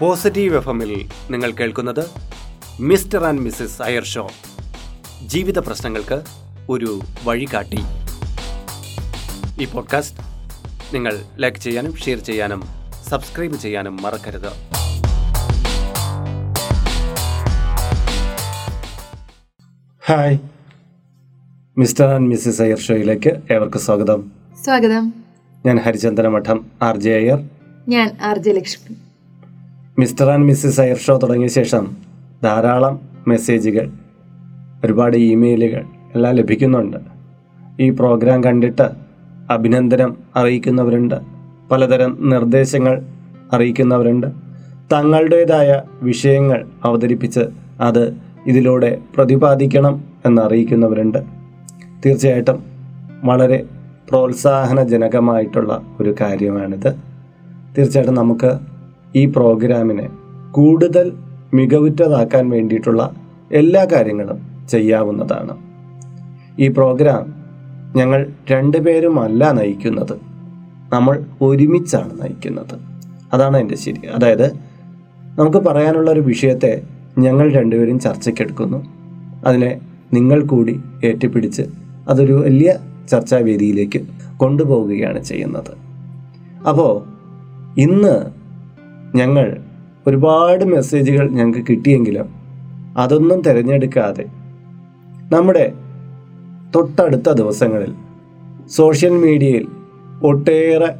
Positive F എമ്മിൽ നിങ്ങൾ കേൾക്കുന്നത് mister and missus Iyer show. ജീവിത പ്രശ്നങ്ങൾക്ക് ഒരു വഴികാട്ടി. ഈ പോഡ്കാസ്റ്റ് നിങ്ങൾ ലൈക്ക് ചെയ്യാനും ഷെയർ ചെയ്യാനും സബ്സ്ക്രൈബ് ചെയ്യാനും മറക്കരുത്. Hi. Mister and missus Iyer ഷോയിലേക്ക് ഏവർക്കും സ്വാഗതം. സ്വാഗതം. ഞാൻ ഹരിചന്ദന മഠം ആർ ജെ അയ്യർ. ഞാൻ R J Lakshmi. Mister and missus Iyer show തുടങ്ങിയ ശേഷം ധാരാളം മെസ്സേജുകൾ ഒരുപാട് ഇമെയിലുകൾ എല്ലാം ലഭിക്കുന്നുണ്ട്. ഈ പ്രോഗ്രാം കണ്ടിട്ട് അഭിനന്ദനം അറിയിക്കുന്നവരുണ്ട് പലതരം നിർദ്ദേശങ്ങൾ അറിയിക്കുന്നവരുണ്ട്. തങ്ങളുടേതായ വിഷയങ്ങൾ അവതരിപ്പിച്ച് അത് ഇതിലൂടെ പ്രതിപാദിക്കണം എന്നറിയിക്കുന്നവരുണ്ട് തീർച്ചയായിട്ടും വളരെ പ്രോത്സാഹനജനകമായിട്ടുള്ള ഒരു കാര്യമാണിത്. തീർച്ചയായിട്ടും നമുക്ക് ഈ പ്രോഗ്രാമിനെ കൂടുതൽ മികവുറ്റതാക്കാൻ വേണ്ടിയിട്ടുള്ള എല്ലാ കാര്യങ്ങളും ചെയ്യാവുന്നതാണ്. ഈ പ്രോഗ്രാം ഞങ്ങൾ രണ്ടുപേരുമല്ല നയിക്കുന്നത്. നമ്മൾ ഒരുമിച്ചാണ് നയിക്കുന്നത്. അതാണ് എന്റെ ശരി അതായത് നമുക്ക് പറയാനുള്ള ഒരു വിഷയത്തെ ഞങ്ങൾ രണ്ടുപേരും ചർച്ചയ്ക്കെടുക്കുന്നു. അതിനെ നിങ്ങൾ കൂടി ഏറ്റുപിടിച്ച് അതൊരു വലിയ ചർച്ചാവേദിയിലേക്ക് കൊണ്ടുപോവുകയാണ് ചെയ്യുന്നത്. അപ്പോൾ ഇന്ന് ഞങ്ങൾ ഒരുപാട് മെസ്സേജുകൾ ഞങ്ങൾക്ക് കിട്ടിയെങ്കിലും അതൊന്നും തിരഞ്ഞെടുക്കാതെ നമ്മുടെ തൊട്ടടുത്ത ദിവസങ്ങളിൽ സോഷ്യൽ മീഡിയയിൽ ഒട്ടേറെ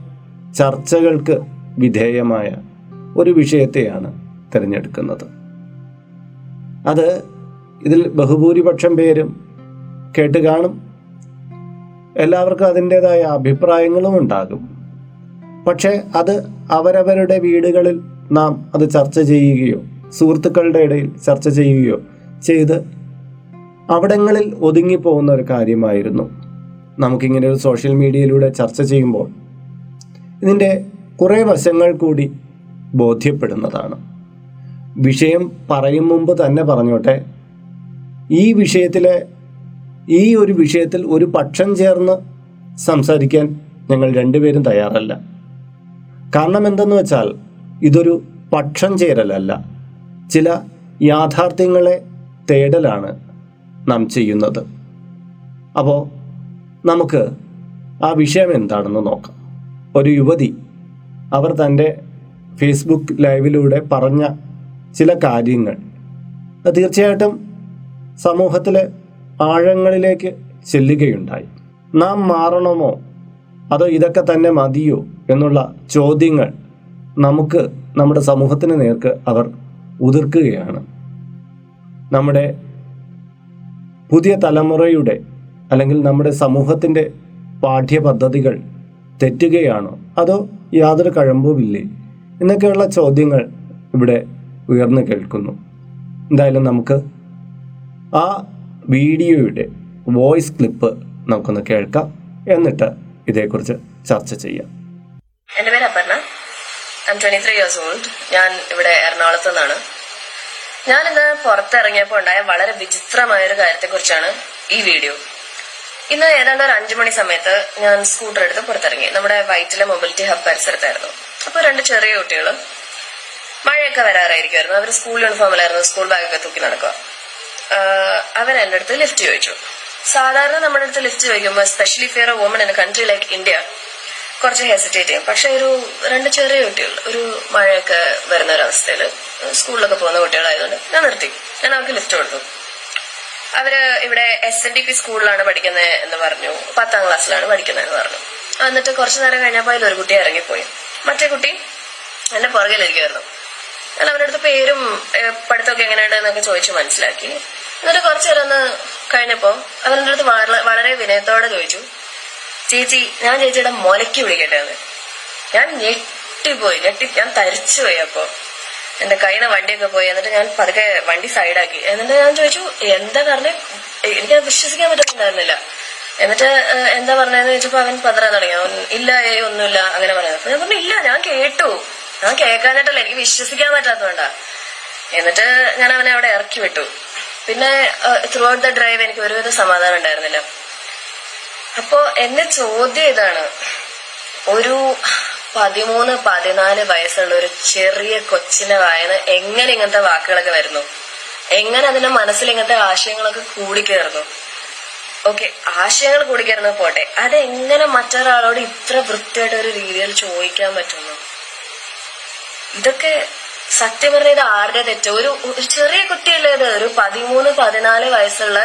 ചർച്ചകൾക്ക് വിധേയമായ ഒരു വിഷയത്തെയാണ് തിരഞ്ഞെടുക്കുന്നത്. അത് ഇതിൽ ബഹുഭൂരിപക്ഷം പേരും കേട്ട് കാണും. എല്ലാവർക്കും അതിന്റെതായ അഭിപ്രായങ്ങളും ഉണ്ടാകും. പക്ഷേ അത് അവരവരുടെ വീടുകളിൽ നാം അത് ചർച്ച ചെയ്യുകയോ സുഹൃത്തുക്കളുടെ ഇടയിൽ ചർച്ച ചെയ്യുകയോ ചെയ്ത് അവിടങ്ങളിൽ ഒതുങ്ങിപ്പോകുന്ന ഒരു കാര്യമായിരുന്നു. നമുക്കിങ്ങനെ ഒരു സോഷ്യൽ മീഡിയയിലൂടെ ചർച്ച ചെയ്യുമ്പോൾ ഇതിന്റെ കുറേ വശങ്ങൾ കൂടി ബോധ്യപ്പെടുന്നതാണ്. വിഷയം പറയും മുമ്പ് തന്നെ പറഞ്ഞോട്ടെ ഈ വിഷയത്തിലെ ഈ ഒരു വിഷയത്തിൽ ഒരു പക്ഷം ചേർന്ന് സംസാരിക്കാൻ ഞങ്ങൾ രണ്ടുപേരും തയ്യാറല്ല. കാരണം എന്തെന്ന് വെച്ചാൽ ഇതൊരു പക്ഷം ചേരലല്ല. ചില യാഥാർത്ഥ്യങ്ങളെ തേടലാണ് നാം ചെയ്യുന്നത്. അപ്പോൾ നമുക്ക് ആ വിഷയം എന്താണെന്ന് നോക്കാം. ഒരു യുവതി അവർ തന്റെ ഫേസ്ബുക്ക് ലൈവിലൂടെ പറഞ്ഞ ചില കാര്യങ്ങൾ. തീർച്ചയായിട്ടും സമൂഹത്തിലെ ആഴങ്ങളിലേക്ക് ചെല്ലുകയുണ്ടായി. നാം മാറണമോ? അതോ ഇതൊക്കെ തന്നെ മതിയോ എന്നുള്ള ചോദ്യങ്ങൾ നമുക്ക് നമ്മുടെ സമൂഹത്തിന് നേർക്ക് അവർ ഉതിർക്കുകയാണ്. നമ്മുടെ പുതിയ തലമുറയുടെ അല്ലെങ്കിൽ നമ്മുടെ സമൂഹത്തിന്റെ പാഠ്യപദ്ധതികൾ തെറ്റുകയാണോ? അതോ യാതൊരു കഴമ്പുമില്ലേ? എന്നൊക്കെയുള്ള ചോദ്യങ്ങൾ ഇവിടെ ഉയർന്നു കേൾക്കുന്നു. എന്തായാലും നമുക്ക് ആ വീഡിയോയുടെ വോയിസ് ക്ലിപ്പ് നമുക്കൊന്ന് കേൾക്കാം. എന്നിട്ട് ഇതേക്കുറിച്ച് ചർച്ച ചെയ്യാം. എന്റെ പേര് Aparna. I'm twenty three years old ഞാൻ ഇവിടെ എറണാകുളത്ത് നിന്നാണ്. ഞാൻ ഇന്ന് പുറത്തിറങ്ങിയപ്പോൾ ഉണ്ടായ വളരെ വിചിത്രമായ ഒരു കാര്യത്തെക്കുറിച്ചാണ് ഈ വീഡിയോ. ഇന്ന് ഏതാണ്ട് ഒരു അഞ്ചു മണി സമയത്ത് ഞാൻ സ്കൂട്ടർ എടുത്ത് പുറത്തിറങ്ങി. നമ്മുടെ വൈറ്റിലെ മൊബിലിറ്റി ഹബ് പരിസരത്തായിരുന്നു. അപ്പോൾ രണ്ട് ചെറിയ കുട്ടികൾ മഴയൊക്കെ വരാറായിരിക്കുമായിരുന്നു. അവർ സ്കൂൾ യൂണിഫോമിലായിരുന്നു സ്കൂൾ ബാഗൊക്കെ തൂക്കി നടക്കുക. അവർ എന്റെ അടുത്ത് ലിഫ്റ്റ് ചോദിച്ചു. സാധാരണ നമ്മുടെ അടുത്ത് ലിഫ്റ്റ് ചോദിക്കുമ്പോൾ especially fear a woman in a country like India കുറച്ച് ഹെസിറ്റേറ്റ് ചെയ്യും. പക്ഷെ ഒരു രണ്ട് ചെറിയ കുട്ടികൾ ഒരു മഴയൊക്കെ വരുന്ന ഒരു അവസ്ഥയിൽ സ്കൂളിലൊക്കെ പോകുന്ന കുട്ടികളായതുകൊണ്ട് ഞാൻ നിർത്തി. ഞാൻ അവർക്ക് ലിഫ്റ്റ് കൊടുത്തു. അവർ ഇവിടെ എസ് എൻ ഡി പി സ്കൂളിലാണ് പഠിക്കുന്നത് എന്ന് പറഞ്ഞു. പത്താം ക്ലാസ്സിലാണ് പഠിക്കുന്നത് എന്ന് പറഞ്ഞു. എന്നിട്ട് കുറച്ചു നേരം കഴിഞ്ഞപ്പോൾ അതിൽ ഒരു കുട്ടി ഇറങ്ങിപ്പോയി. മറ്റേ കുട്ടി എന്റെ പുറകിലിരിക്കുമായിരുന്നു ഞാൻ അവരുടെ അടുത്ത് പേരും പഠിത്തമൊക്കെ എങ്ങനെയുണ്ട് എന്നൊക്കെ ചോദിച്ചു മനസ്സിലാക്കി. എന്നിട്ട് കുറച്ചു നേരം ഒന്ന് കഴിഞ്ഞപ്പോ അവരുടെ അടുത്ത് വളരെ വിനയത്തോടെ ചോദിച്ചു ചേച്ചി ഞാൻ ചേച്ചിയുടെ മുലയ്ക്ക് വിളിക്കട്ടെ എന്ന് ഞാൻ ഞെട്ടിപ്പോയി ഞെട്ടി ഞാൻ തരിച്ചു പോയി എന്റെ കയ്യിൽ വണ്ടിയൊക്കെ പോയി എന്നിട്ട് ഞാൻ പതുക്കെ വണ്ടി സൈഡാക്കി. എന്നിട്ട് ഞാൻ ചോദിച്ചു എന്താ പറഞ്ഞ? എനിക്ക് വിശ്വസിക്കാൻ പറ്റുന്നുണ്ടായിരുന്നില്ല എന്നിട്ട് എന്താ പറഞ്ഞതെന്ന് ചോദിച്ചപ്പോ അവൻ പതറാൻ തുടങ്ങി. അവൻ ഇല്ല ഏ ഒന്നുമില്ല അങ്ങനെ പറഞ്ഞത്. ഞാൻ പറഞ്ഞു ഇല്ല ഞാൻ കേട്ടു. ഞാൻ കേൾക്കാനായിട്ടല്ല എനിക്ക് വിശ്വസിക്കാൻ പറ്റാത്തതുകൊണ്ടാ. എന്നിട്ട് ഞാൻ അവനെ അവിടെ ഇറക്കി വിട്ടു. പിന്നെ ത്രൂ ഔട്ട് ദ ഡ്രൈവ് എനിക്ക് ഒരുവിധ സമാധാനം ഉണ്ടായിരുന്നില്ല. അപ്പോ എന്റെ ചോദ്യം ഇതാണ് ഒരു പതിമൂന്ന് പതിനാല് വയസ്സുള്ള ഒരു ചെറിയ കൊച്ചിന്റെ വായന എങ്ങനെ ഇങ്ങനത്തെ വാക്കുകളൊക്കെ വരുന്നു? എങ്ങനെ അതിന്റെ മനസ്സിൽ ഇങ്ങനത്തെ ആശയങ്ങളൊക്കെ കൂടിക്കേറുന്നു? ഓക്കെ ആശയങ്ങൾ കൂടിക്കേറുന്നത് പോട്ടെ. അതെങ്ങനെ മറ്റൊരാളോട് ഇത്ര വൃത്തിയായിട്ട് ഒരു രീതിയിൽ ചോദിക്കാൻ പറ്റുന്നു? ഇതൊക്കെ സത്യം പറഞ്ഞ ഇത് ആരുടെ തെറ്റ്? ഒരു ചെറിയ കുട്ടിയല്ലേ ഇത്? ഒരു പതിമൂന്ന് പതിനാല് വയസ്സുള്ള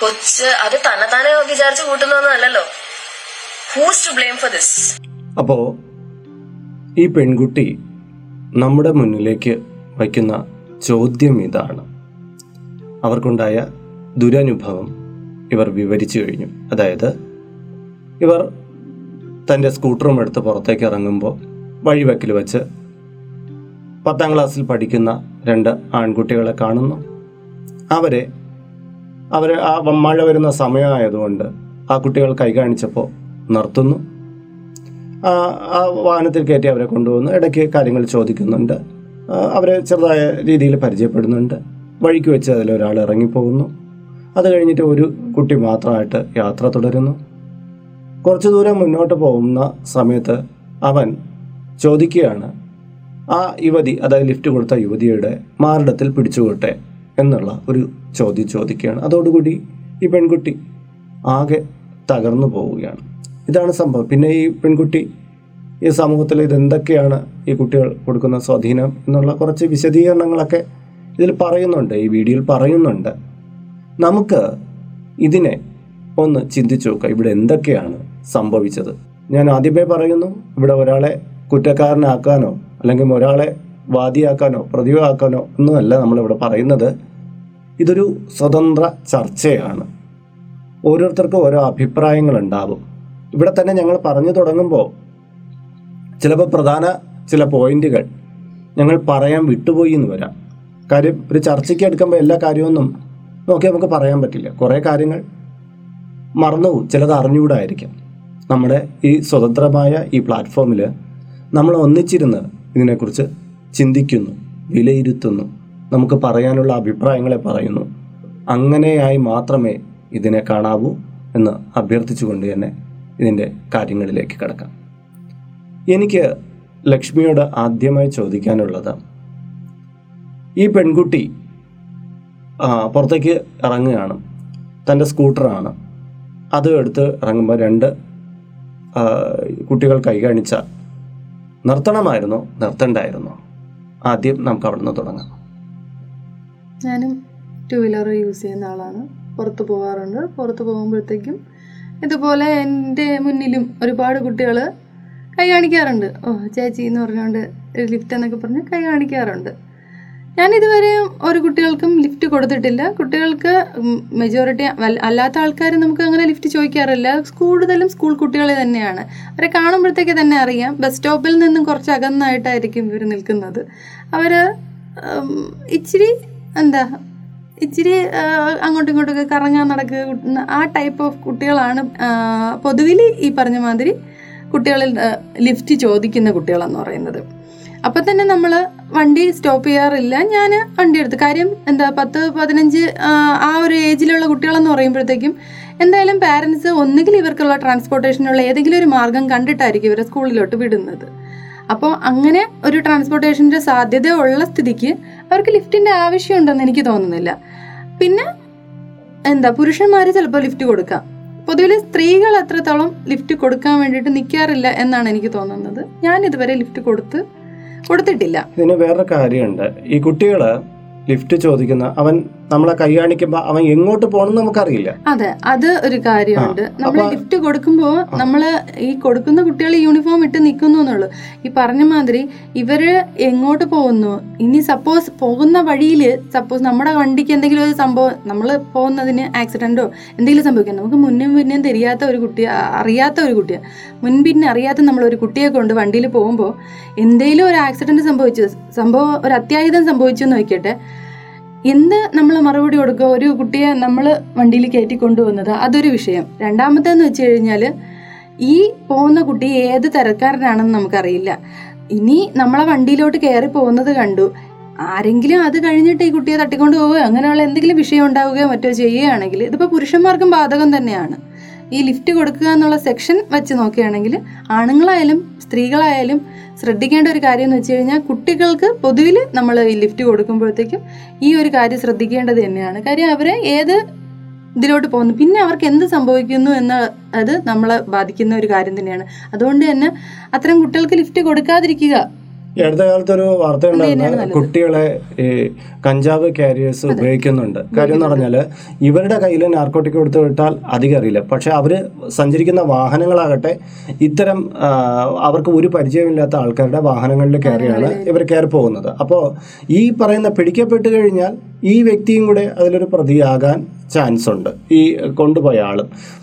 കൊച്ച് അത് തന്നെ വിചാരിച്ചു കൂട്ടുന്നൊന്നുമല്ലല്ലോ who's to blame for this അപ്പോ ഈ പെൺകുട്ടി നമ്മുടെ മുന്നിലേക്ക് വയ്ക്കുന്ന ചോദ്യം ഇതാണ്. അവർക്കുണ്ടായ ദുരനുഭവം ഇവർ വിവരിച്ചു കഴിഞ്ഞു. അതായത് ഇവർ തന്റെ സ്കൂട്ടറും എടുത്ത് പുറത്തേക്ക് ഇറങ്ങുമ്പോൾ വഴിവെക്കിൽ വെച്ച് പത്താം ക്ലാസ്സിൽ പഠിക്കുന്ന രണ്ട് ആൺകുട്ടികളെ കാണുന്നു. അവരെ അവർ ആ മഴ വരുന്ന സമയമായതുകൊണ്ട് ആ കുട്ടികൾ കൈ കാണിച്ചപ്പോൾ നിർത്തുന്നു. ആ ആ വാഹനത്തിൽ കയറ്റി അവരെ കൊണ്ടുപോകുന്നു ഇടയ്ക്ക് കാര്യങ്ങൾ ചോദിക്കുന്നുണ്ട്. അവരെ ചെറുതായ രീതിയിൽ പരിചയപ്പെടുന്നുണ്ട്. വഴിക്ക് വെച്ച് അതിലൊരാൾ ഇറങ്ങിപ്പോകുന്നു. അത് കഴിഞ്ഞിട്ട് ഒരു കുട്ടി മാത്രമായിട്ട് യാത്ര തുടരുന്നു. കുറച്ച് ദൂരം മുന്നോട്ട് പോകുന്ന സമയത്ത് അവൻ ചോദിക്കുകയാണ് ആ യുവതി അതായത് ലിഫ്റ്റ് കൊടുത്ത യുവതിയുടെ മാറിടത്തിൽ പിടിച്ചുകൊട്ടെ എന്നുള്ള ഒരു ചോദ്യം ചോദിക്കുകയാണ്. അതോടുകൂടി ഈ പെൺകുട്ടി ആകെ തകർന്നു പോവുകയാണ്. ഇതാണ് സംഭവം. പിന്നെ ഈ പെൺകുട്ടി ഈ സമൂഹത്തിൽ ഇതെന്തൊക്കെയാണ് ഈ കുട്ടികൾ കൊടുക്കുന്ന സ്വാധീനം എന്നുള്ള കുറച്ച് വിശദീകരണങ്ങളൊക്കെ ഇതിൽ പറയുന്നുണ്ട്. ഈ വീഡിയോയിൽ പറയുന്നുണ്ട്. നമുക്ക് ഇതിനെ ഒന്ന് ചിന്തിച്ചു നോക്കാം. ഇവിടെ എന്തൊക്കെയാണ് സംഭവിച്ചത്? ഞാൻ ആദ്യമേ പറയുന്നു ഇവിടെ ഒരാളെ കുറ്റക്കാരനാക്കാനോ അല്ലെങ്കിൽ ഒരാളെ വാദിയാക്കാനോ പ്രതിയാക്കാനോ ഒന്നുമല്ല നമ്മളിവിടെ പറയുന്നത്. ഇതൊരു സ്വതന്ത്ര ചർച്ചയാണ്. ഓരോരുത്തർക്കും ഓരോ അഭിപ്രായങ്ങൾ ഉണ്ടാവും ഇവിടെ തന്നെ ഞങ്ങൾ പറഞ്ഞു തുടങ്ങുമ്പോൾ ചിലപ്പോൾ പ്രധാന ചില പോയിന്റുകൾ ഞങ്ങൾ പറയാൻ വിട്ടുപോയി എന്ന് വരാം. കാര്യം ഒരു ചർച്ചയ്ക്ക് എടുക്കുമ്പോൾ എല്ലാ കാര്യമൊന്നും നോക്കി നമുക്ക് പറയാൻ പറ്റില്ല. കുറേ കാര്യങ്ങൾ മറന്നുപോകും ചിലത് അറിഞ്ഞുകൂടായിരിക്കും. നമ്മുടെ ഈ സ്വതന്ത്രമായ ഈ പ്ലാറ്റ്ഫോമിൽ നമ്മൾ ഒന്നിച്ചിരുന്ന് ഇതിനെക്കുറിച്ച് ചിന്തിക്കുന്നു വിലയിരുത്തുന്നു നമുക്ക് പറയാനുള്ള അഭിപ്രായങ്ങളെ പറയുന്നു. അങ്ങനെയായി മാത്രമേ ഇതിനെ കാണാവൂ എന്ന് അഭ്യർത്ഥിച്ചുകൊണ്ട് തന്നെ ഇതിന്റെ കാര്യങ്ങളിലേക്ക് കിടക്കാം. എനിക്ക് ലക്ഷ്മിയോട് ആദ്യമായി ചോദിക്കാനുള്ളത് ഈ പെൺകുട്ടി പുറത്തേക്ക് ഇറങ്ങുകയാണ് തന്റെ സ്കൂട്ടറാണ്. അത് എടുത്ത് ഇറങ്ങുമ്പോൾ രണ്ട് കുട്ടികൾ കൈ കാണിച്ച നിർത്തണമായിരുന്നോ നിർത്തണ്ടായിരുന്നോ. ആദ്യം നമുക്ക് അവിടെ നിന്ന് തുടങ്ങാം. ഞാനും ടു വീലർ യൂസ് ചെയ്യുന്ന ആളാണ്. പുറത്ത് പോകാറുണ്ട് പുറത്ത് പോകുമ്പോഴത്തേക്കും ഇതുപോലെ എന്റെ മുന്നിലും ഒരുപാട് കുട്ടികൾ കൈ കാണിക്കാറുണ്ട്. ഓ ചേച്ചി എന്ന് പറഞ്ഞുകൊണ്ട് ലിഫ്റ്റ് എന്നൊക്കെ പറഞ്ഞ് കൈ കാണിക്കാറുണ്ട്. ഞാൻ ഇതുവരെ ഒരു കുട്ടികൾക്കും ലിഫ്റ്റ് കൊടുത്തിട്ടില്ല. കുട്ടികൾക്ക് മെജോറിറ്റി അല്ലാത്ത ആൾക്കാർ നമുക്ക് അങ്ങനെ ലിഫ്റ്റ് ചോദിക്കാറില്ല. കൂടുതലും സ്കൂൾ കുട്ടികളെ തന്നെയാണ്. അവരെ കാണുമ്പോഴത്തേക്ക് തന്നെ അറിയാം. ബസ് സ്റ്റോപ്പിൽ നിന്നും കുറച്ച് അകന്നായിട്ടായിരിക്കും ഇവർ നിൽക്കുന്നത്. അവർ ഇച്ചിരി എന്താ ഇച്ചിരി അങ്ങോട്ടും ഇങ്ങോട്ടൊക്കെ കറങ്ങാൻ നടക്കുക ആ ടൈപ്പ് ഓഫ് കുട്ടികളാണ് പൊതുവിൽ ഈ പറഞ്ഞ മാതിരി കുട്ടികളിൽ ലിഫ്റ്റ് ചോദിക്കുന്ന കുട്ടികളെന്ന് പറയുന്നത്. അപ്പം തന്നെ നമ്മൾ വണ്ടി സ്റ്റോപ്പ് ചെയ്യാറില്ല. ഞാൻ വണ്ടി എടുത്ത്. കാര്യം എന്താ പത്ത് പതിനഞ്ച് ആ, ഒരു ഏജിലുള്ള കുട്ടികളെന്ന് പറയുമ്പോഴത്തേക്കും എന്തായാലും പാരൻസ് ഒന്നുകിൽ ഇവർക്കുള്ള ട്രാൻസ്പോർട്ടേഷനുള്ള ഏതെങ്കിലും ഒരു മാർഗം കണ്ടിട്ടായിരിക്കും ഇവരെ സ്കൂളിലോട്ട് വിടുന്നത്. അപ്പോൾ അങ്ങനെ ഒരു ട്രാൻസ്പോർട്ടേഷന്റെ സാധ്യത ഉള്ള സ്ഥിതിക്ക് അവർക്ക് ലിഫ്റ്റിന്റെ ആവശ്യമുണ്ടെന്ന് എനിക്ക് തോന്നുന്നില്ല. പിന്നെ എന്താ പുരുഷന്മാർ ചിലപ്പോൾ ലിഫ്റ്റ് കൊടുക്കാം. പൊതുവിൽ സ്ത്രീകൾ അത്രത്തോളം ലിഫ്റ്റ് കൊടുക്കാൻ വേണ്ടിയിട്ട് നിൽക്കാറില്ല എന്നാണ് എനിക്ക് തോന്നുന്നത്. ഞാൻ ഇതുവരെ ലിഫ്റ്റ് കൊടുത്ത് കൊടുത്തിട്ടില്ല. ഇതിന് വേറൊരു കാര്യമുണ്ട്. ഈ കുട്ടികൾ ലിഫ്റ്റ് ചോദിക്കുന്ന അവൻ നമ്മളെ കൈ കാണിക്കുമ്പോൾ അവൻ എങ്ങോട്ട് പോകണമെന്ന് നമുക്കറിയില്ല. അതെ അത് ഒരു കാര്യമുണ്ട്. നമ്മൾ ഗിഫ്റ്റ് കൊടുക്കുമ്പോൾ നമ്മൾ ഈ കൊടുക്കുന്ന കുട്ടികൾ യൂണിഫോം ഇട്ട് നിൽക്കുന്നു എന്നുള്ളൂ. ഈ പറഞ്ഞ മാതിരി ഇവർ എങ്ങോട്ട് പോകുന്നു? ഇനി സപ്പോസ് പോകുന്ന വഴിയിൽ സപ്പോസ് നമ്മുടെ വണ്ടിക്ക് എന്തെങ്കിലും ഒരു സംഭവം നമ്മൾ പോകുന്നതിന് ആക്സിഡന്റോ എന്തെങ്കിലും സംഭവിക്കാം. നമുക്ക് മുന്നും പിന്നും തെരിയാത്ത ഒരു കുട്ടി അറിയാത്ത ഒരു കുട്ടിയാണ് മുൻപിന്നെ അറിയാത്ത നമ്മൾ ഒരു കുട്ടിയെ കൊണ്ട് വണ്ടിയിൽ പോകുമ്പോൾ എന്തെങ്കിലും ഒരു ആക്സിഡന്റ് സംഭവിച്ചു സംഭവം ഒരു അത്യാഹിതം സംഭവിച്ചു എന്ന് വയ്ക്കട്ടെ എന്ത് നമ്മൾ മറുപടി കൊടുക്കുക ഒരു കുട്ടിയെ നമ്മൾ വണ്ടിയിൽ കയറ്റി കൊണ്ടുവന്നത് അതൊരു വിഷയം. രണ്ടാമത്തേന്ന് വെച്ച് കഴിഞ്ഞാൽ ഈ പോകുന്ന കുട്ടി ഏത് തരക്കാരനാണെന്ന് നമുക്കറിയില്ല. ഇനി നമ്മളെ വണ്ടിയിലോട്ട് കയറി പോകുന്നത് കണ്ടു. ആരെങ്കിലും അത് കഴിഞ്ഞിട്ട് ഈ കുട്ടിയെ തട്ടിക്കൊണ്ട് പോവുകയോ അങ്ങനെയുള്ള എന്തെങ്കിലും വിഷയം ഉണ്ടാവുകയോ മറ്റോ ചെയ്യുകയാണെങ്കിൽ ഇതിപ്പോൾ പുരുഷന്മാർക്കും ബാധകം തന്നെയാണ്. ഈ ലിഫ്റ്റ് കൊടുക്കുക എന്നുള്ള സെക്ഷൻ വെച്ച് നോക്കുകയാണെങ്കിൽ ആണുങ്ങളായാലും സ്ത്രീകളായാലും ശ്രദ്ധിക്കേണ്ട ഒരു കാര്യം എന്ന് വെച്ച് കഴിഞ്ഞാൽ കുട്ടികൾക്ക് പൊതുവിൽ നമ്മൾ ഈ ലിഫ്റ്റ് കൊടുക്കുമ്പോഴത്തേക്കും ഈ ഒരു കാര്യം ശ്രദ്ധിക്കേണ്ടത് തന്നെയാണ്. കാര്യം അവരെ ഏത് ഇതിലോട്ട് പോകുന്നു? പിന്നെ അവർക്ക് എന്ത് സംഭവിക്കുന്നു എന്ന അത് നമ്മളെ ബാധിക്കുന്ന ഒരു കാര്യം തന്നെയാണ്. അതുകൊണ്ട് തന്നെ അത്തരം കുട്ടികൾക്ക് ലിഫ്റ്റ് കൊടുക്കാതിരിക്കുക ഈ അടുത്ത കാലത്ത് ഒരു വാർത്ത ഉണ്ടായിരുന്നു. കുട്ടികളെ ഈ കഞ്ചാവ് കാരിയേഴ്സ് ഉപയോഗിക്കുന്നുണ്ട്. കാര്യം എന്ന് പറഞ്ഞാൽ ഇവരുടെ കയ്യിൽ നാർക്കോട്ടിക് കൊടുത്തു വിട്ടാൽ അധികം അറിയില്ല. പക്ഷെ അവർ സഞ്ചരിക്കുന്ന വാഹനങ്ങളാകട്ടെ ഇത്തരം അവർക്ക് ഒരു പരിചയമില്ലാത്ത ആൾക്കാരുടെ വാഹനങ്ങളിൽ കയറിയാണ് ഇവർ കയറി പോകുന്നത്. അപ്പോൾ ഈ പറയുന്ന പിടിക്കപ്പെട്ട് കഴിഞ്ഞാൽ ഈ വ്യക്തിയും കൂടെ അതിലൊരു പ്രതിയാകാൻ ചാൻസ് ഉണ്ട് ഈ കൊണ്ടുപോയ ആൾ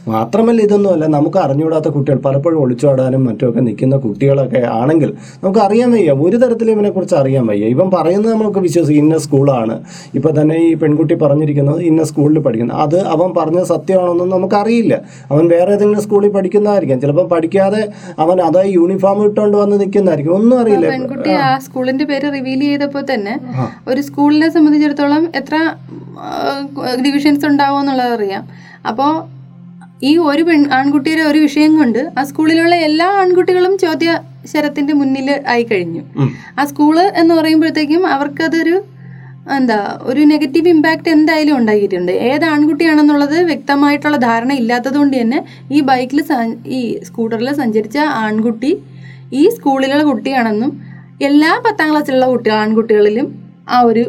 മാത്രമല്ല ഇതൊന്നുമല്ല നമുക്ക് അറിഞ്ഞുകൂടാത്ത കുട്ടികൾ പലപ്പോഴും ഒളിച്ചോടാനും മറ്റുമൊക്കെ നിൽക്കുന്ന കുട്ടികളൊക്കെ ആണെങ്കിൽ നമുക്ക് അറിയാൻ വയ്യ. ഒരു തരത്തിലും ഇവനെക്കുറിച്ച് അറിയാൻ വയ്യ. ഇവൻ പറയുന്നത് നമുക്ക് വിശ്വസിക്കും ഇന്ന സ്കൂളാണ്. ഇപ്പം തന്നെ ഈ പെൺകുട്ടി പറഞ്ഞിരിക്കുന്നത് ഇന്ന സ്കൂളിൽ പഠിക്കുന്നത് അത് അവൻ പറഞ്ഞത് സത്യമാണെന്നൊന്നും നമുക്കറിയില്ല. അവൻ വേറെ ഏതെങ്കിലും സ്കൂളിൽ പഠിക്കുന്നതായിരിക്കാം. ചിലപ്പോൾ പഠിക്കാതെ അവൻ അതായത് യൂണിഫോം ഇട്ടുകൊണ്ട് വന്ന് നിൽക്കുന്നതായിരിക്കും. ഒന്നും അറിയില്ല. പെൺകുട്ടി ആ സ്കൂളിന്റെ പേര് റിവീൽ ചെയ്തപ്പോൾ തന്നെ ഒരു സ്കൂളിനെ സംബന്ധിച്ചിടത്തോളം എത്ര ഡിവിഷൻസ് ഉണ്ടാവും എന്നുള്ളത് അറിയാം. അപ്പോൾ ഈ ഒരു പെൺ ആൺകുട്ടിയുടെ ഒരു വിഷയം കൊണ്ട് ആ സ്കൂളിലുള്ള എല്ലാ ആൺകുട്ടികളും ചോദ്യ ശരത്തിന്റെ മുന്നിൽ ആയി കഴിഞ്ഞു ആ സ്കൂൾ എന്ന് പറയുമ്പോഴത്തേക്കും അവർക്കതൊരു എന്താ ഒരു നെഗറ്റീവ് ഇമ്പാക്റ്റ് എന്തായാലും ഉണ്ടാക്കിയിട്ടുണ്ട്. ഏത് ആൺകുട്ടിയാണെന്നുള്ളത് വ്യക്തമായിട്ടുള്ള ധാരണ ഇല്ലാത്തത് കൊണ്ട് തന്നെ ഈ ബൈക്കിൽ ഈ സ്കൂട്ടറിൽ സഞ്ചരിച്ച ആൺകുട്ടി ഈ സ്കൂളിലുള്ള കുട്ടിയാണെന്നും എല്ലാ പത്താം ക്ലാസ്സിലുള്ള കുട്ടികൾ ആൺകുട്ടികളിലും ആ ഒരു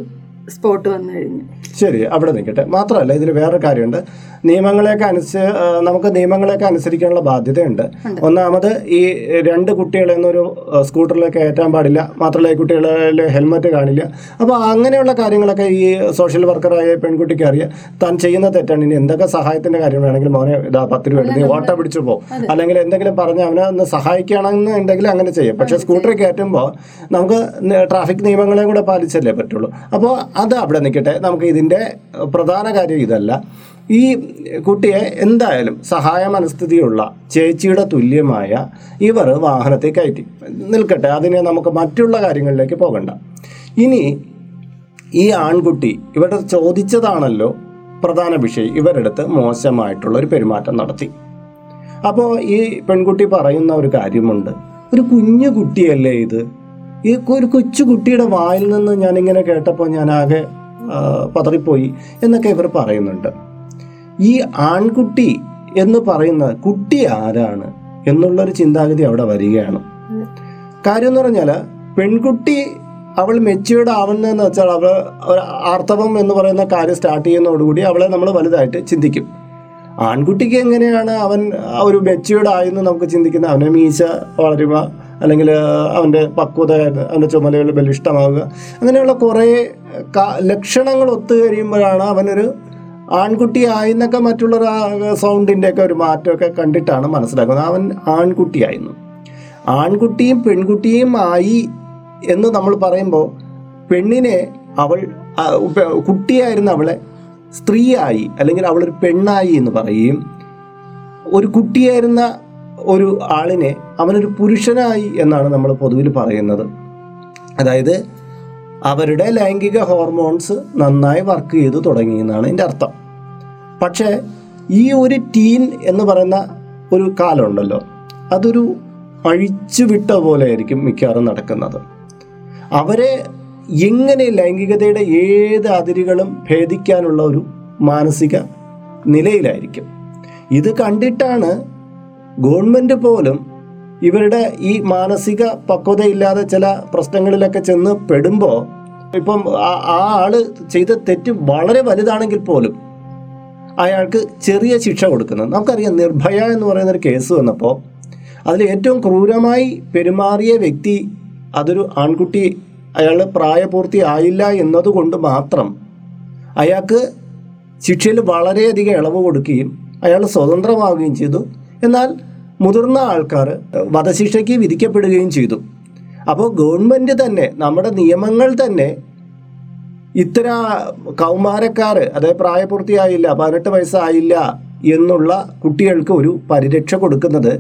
സ്പോട്ട് വന്നു കഴിഞ്ഞു. ശരി അവിടെ നിൽക്കട്ടെ. മാത്രമല്ല ഇതിൽ വേറൊരു കാര്യമുണ്ട്. നിയമങ്ങളെയൊക്കെ അനുസരിച്ച് ആ, നമുക്ക് നിയമങ്ങളെയൊക്കെ അനുസരിക്കാനുള്ള ബാധ്യതയുണ്ട്. ഒന്നാമത് ഈ രണ്ട് കുട്ടികളെന്നൊരു സ്കൂട്ടറിലേക്ക് കയറ്റാൻ പാടില്ല. മാത്രമല്ല ഈ കുട്ടികളിൽ ഹെൽമറ്റ് കാണില്ല. അപ്പോൾ അങ്ങനെയുള്ള കാര്യങ്ങളൊക്കെ ഈ സോഷ്യൽ വർക്കറായ പെൺകുട്ടിക്ക് അറിയാം. താൻ ചെയ്യുന്ന തെറ്റാണ്. ഇനി എന്തൊക്കെ സഹായത്തിന്റെ കാര്യം വേണമെങ്കിൽ മോനെ ഇതാ പത്ത് രൂപ നീ ഓട്ടോ പിടിച്ചു പോ. അല്ലെങ്കിൽ എന്തെങ്കിലും പറഞ്ഞ് അവനെ ഒന്ന് സഹായിക്കണമെന്നുണ്ടെങ്കിൽ അങ്ങനെ ചെയ്യാം. പക്ഷേ സ്കൂട്ടറിൽ കയറ്റുമ്പോൾ നമുക്ക് ട്രാഫിക് നിയമങ്ങളെ കൂടെ പാലിച്ചല്ലേ പറ്റുള്ളൂ. അപ്പോൾ അത് അവിടെ നിൽക്കട്ടെ. നമുക്ക് ഇതിന്റെ പ്രധാന കാര്യം ഇതല്ല. ഈ കുട്ടിയെ എന്തായാലും സഹായ മനസ്ഥിതിയുള്ള ചേച്ചിയുടെ തുല്യമായ ഇവർ വാഹനത്തെ കയറ്റി. നിൽക്കട്ടെ അതിനെ നമുക്ക് മറ്റുള്ള കാര്യങ്ങളിലേക്ക് പോകണ്ട. ഇനി ഈ ആൺകുട്ടി ഇവരുടെ ചോദിച്ചതാണല്ലോ പ്രധാന വിഷയം. ഇവരെടുത്ത് മോശമായിട്ടുള്ള ഒരു പെരുമാറ്റം നടത്തി. അപ്പോൾ ഈ പെൺകുട്ടി പറയുന്ന ഒരു കാര്യമുണ്ട്. ഒരു കുഞ്ഞു കുട്ടിയല്ലേ ഇത്? ഈ ഒരു കൊച്ചു കുട്ടിയുടെ വായിൽ നിന്ന് ഞാനിങ്ങനെ കേട്ടപ്പോൾ ഞാൻ ആകെ പതറിപ്പോയി എന്നൊക്കെ ഇവർ പറയുന്നുണ്ട്. ഈ ആൺകുട്ടി എന്ന് പറയുന്ന കുട്ടി ആരാണ് എന്നുള്ളൊരു ചിന്താഗതി അവിടെ വരികയാണ്. കാര്യം എന്ന് പറഞ്ഞാൽ പെൺകുട്ടി അവൾ മെച്യൂർഡ് ആവുന്നതെന്ന് വെച്ചാൽ അവൾ ആർത്തവം എന്ന് പറയുന്ന കാര്യം സ്റ്റാർട്ട് ചെയ്യുന്നതോടുകൂടി അവളെ നമ്മൾ വലുതായിട്ട് ചിന്തിക്കും. ആൺകുട്ടിക്ക് എങ്ങനെയാണ് അവൻ ഒരു മെച്യൂർഡ് ആയെന്ന് നമുക്ക് ചിന്തിക്കുന്ന അവനെ മീശ വളരുക അല്ലെങ്കിൽ അവന്റെ പക്വത അവന്റെ ചുമലുകൾ ബലിഷ്ടമാവുക അങ്ങനെയുള്ള കുറേ ലക്ഷണങ്ങൾ ഒത്തു കഴിയുമ്പോഴാണ് അവനൊരു ആൺകുട്ടിയായി എന്നൊക്കെ മറ്റുള്ള സൗണ്ടിന്റെയൊക്കെ ഒരു മാറ്റമൊക്കെ കണ്ടിട്ടാണ് മനസ്സിലാക്കുന്നത്. അവൻ ആൺകുട്ടിയായിരുന്നു. ആൺകുട്ടിയും പെൺകുട്ടിയും ആയി എന്ന് നമ്മൾ പറയുമ്പോൾ പെണ്ണിനെ അവൾ കുട്ടിയായിരുന്ന അവളെ സ്ത്രീയായി അല്ലെങ്കിൽ അവളൊരു പെണ്ണായി എന്ന് പറയുകയും ഒരു കുട്ടിയായിരുന്ന ഒരു ആളിനെ അവനൊരു പുരുഷനായി എന്നാണ് നമ്മൾ പൊതുവിൽ പറയുന്നത്. അതായത് അവരുടെ ലൈംഗിക ഹോർമോൺസ് നന്നായി വർക്ക് ചെയ്ത് തുടങ്ങി എന്നാണ് എന്റെ അർത്ഥം. പക്ഷേ ഈ ഒരു ടീൻ എന്ന് പറയുന്ന ഒരു കാലമുണ്ടല്ലോ അതൊരു അഴിച്ചു വിട്ട പോലെ ആയിരിക്കും മിക്കവാറും നടക്കുന്നത്. അവരെ എങ്ങനെ ലൈംഗികതയുടെ ഏത് അതിരുകളും ഭേദിക്കാനുള്ള ഒരു മാനസിക നിലയിലായിരിക്കും. ഇത് കണ്ടിട്ടാണ് ഗവൺമെന്റ് പോലും ഇവരുടെ ഈ മാനസിക പക്വതയില്ലാതെ ചില പ്രശ്നങ്ങളിലൊക്കെ ചെന്ന് പെടുമ്പോൾ ഇപ്പം ആ- ആൾ ചെയ്ത തെറ്റ് വളരെ വലുതാണെങ്കിൽ പോലും അയാൾക്ക് ചെറിയ ശിക്ഷ കൊടുക്കുന്നത് നമുക്കറിയാം നിർഭയ എന്ന് പറയുന്ന ഒരു കേസ് വന്നപ്പോൾ അതിൽ ഏറ്റവും ക്രൂരമായി പെരുമാറിയ വ്യക്തി അതൊരു ആൺകുട്ടി അയാൾ പ്രായപൂർത്തി ആയില്ല എന്നതുകൊണ്ട് മാത്രം അയാൾക്ക് ശിക്ഷയിൽ വളരെയധികം ഇളവ് കൊടുക്കുകയും അയാൾ സ്വതന്ത്രമാവുകയും ചെയ്തു. എന്നാൽ മുതിർന്ന ആൾക്കാർ വധശിക്ഷയ്ക്ക് വിധിക്കപ്പെടുകയും ചെയ്തു. അപ്പോൾ ഗവൺമെന്റ് തന്നെ നമ്മുടെ നിയമങ്ങൾ തന്നെ ഇത്തര കൗമാരക്കാർ അതായത് പ്രായപൂർത്തിയായില്ല പതിനെട്ട് വയസ്സായില്ല എന്നുള്ള കുട്ടികൾക്ക് ഒരു പരിരക്ഷ കൊടുക്കുന്നത്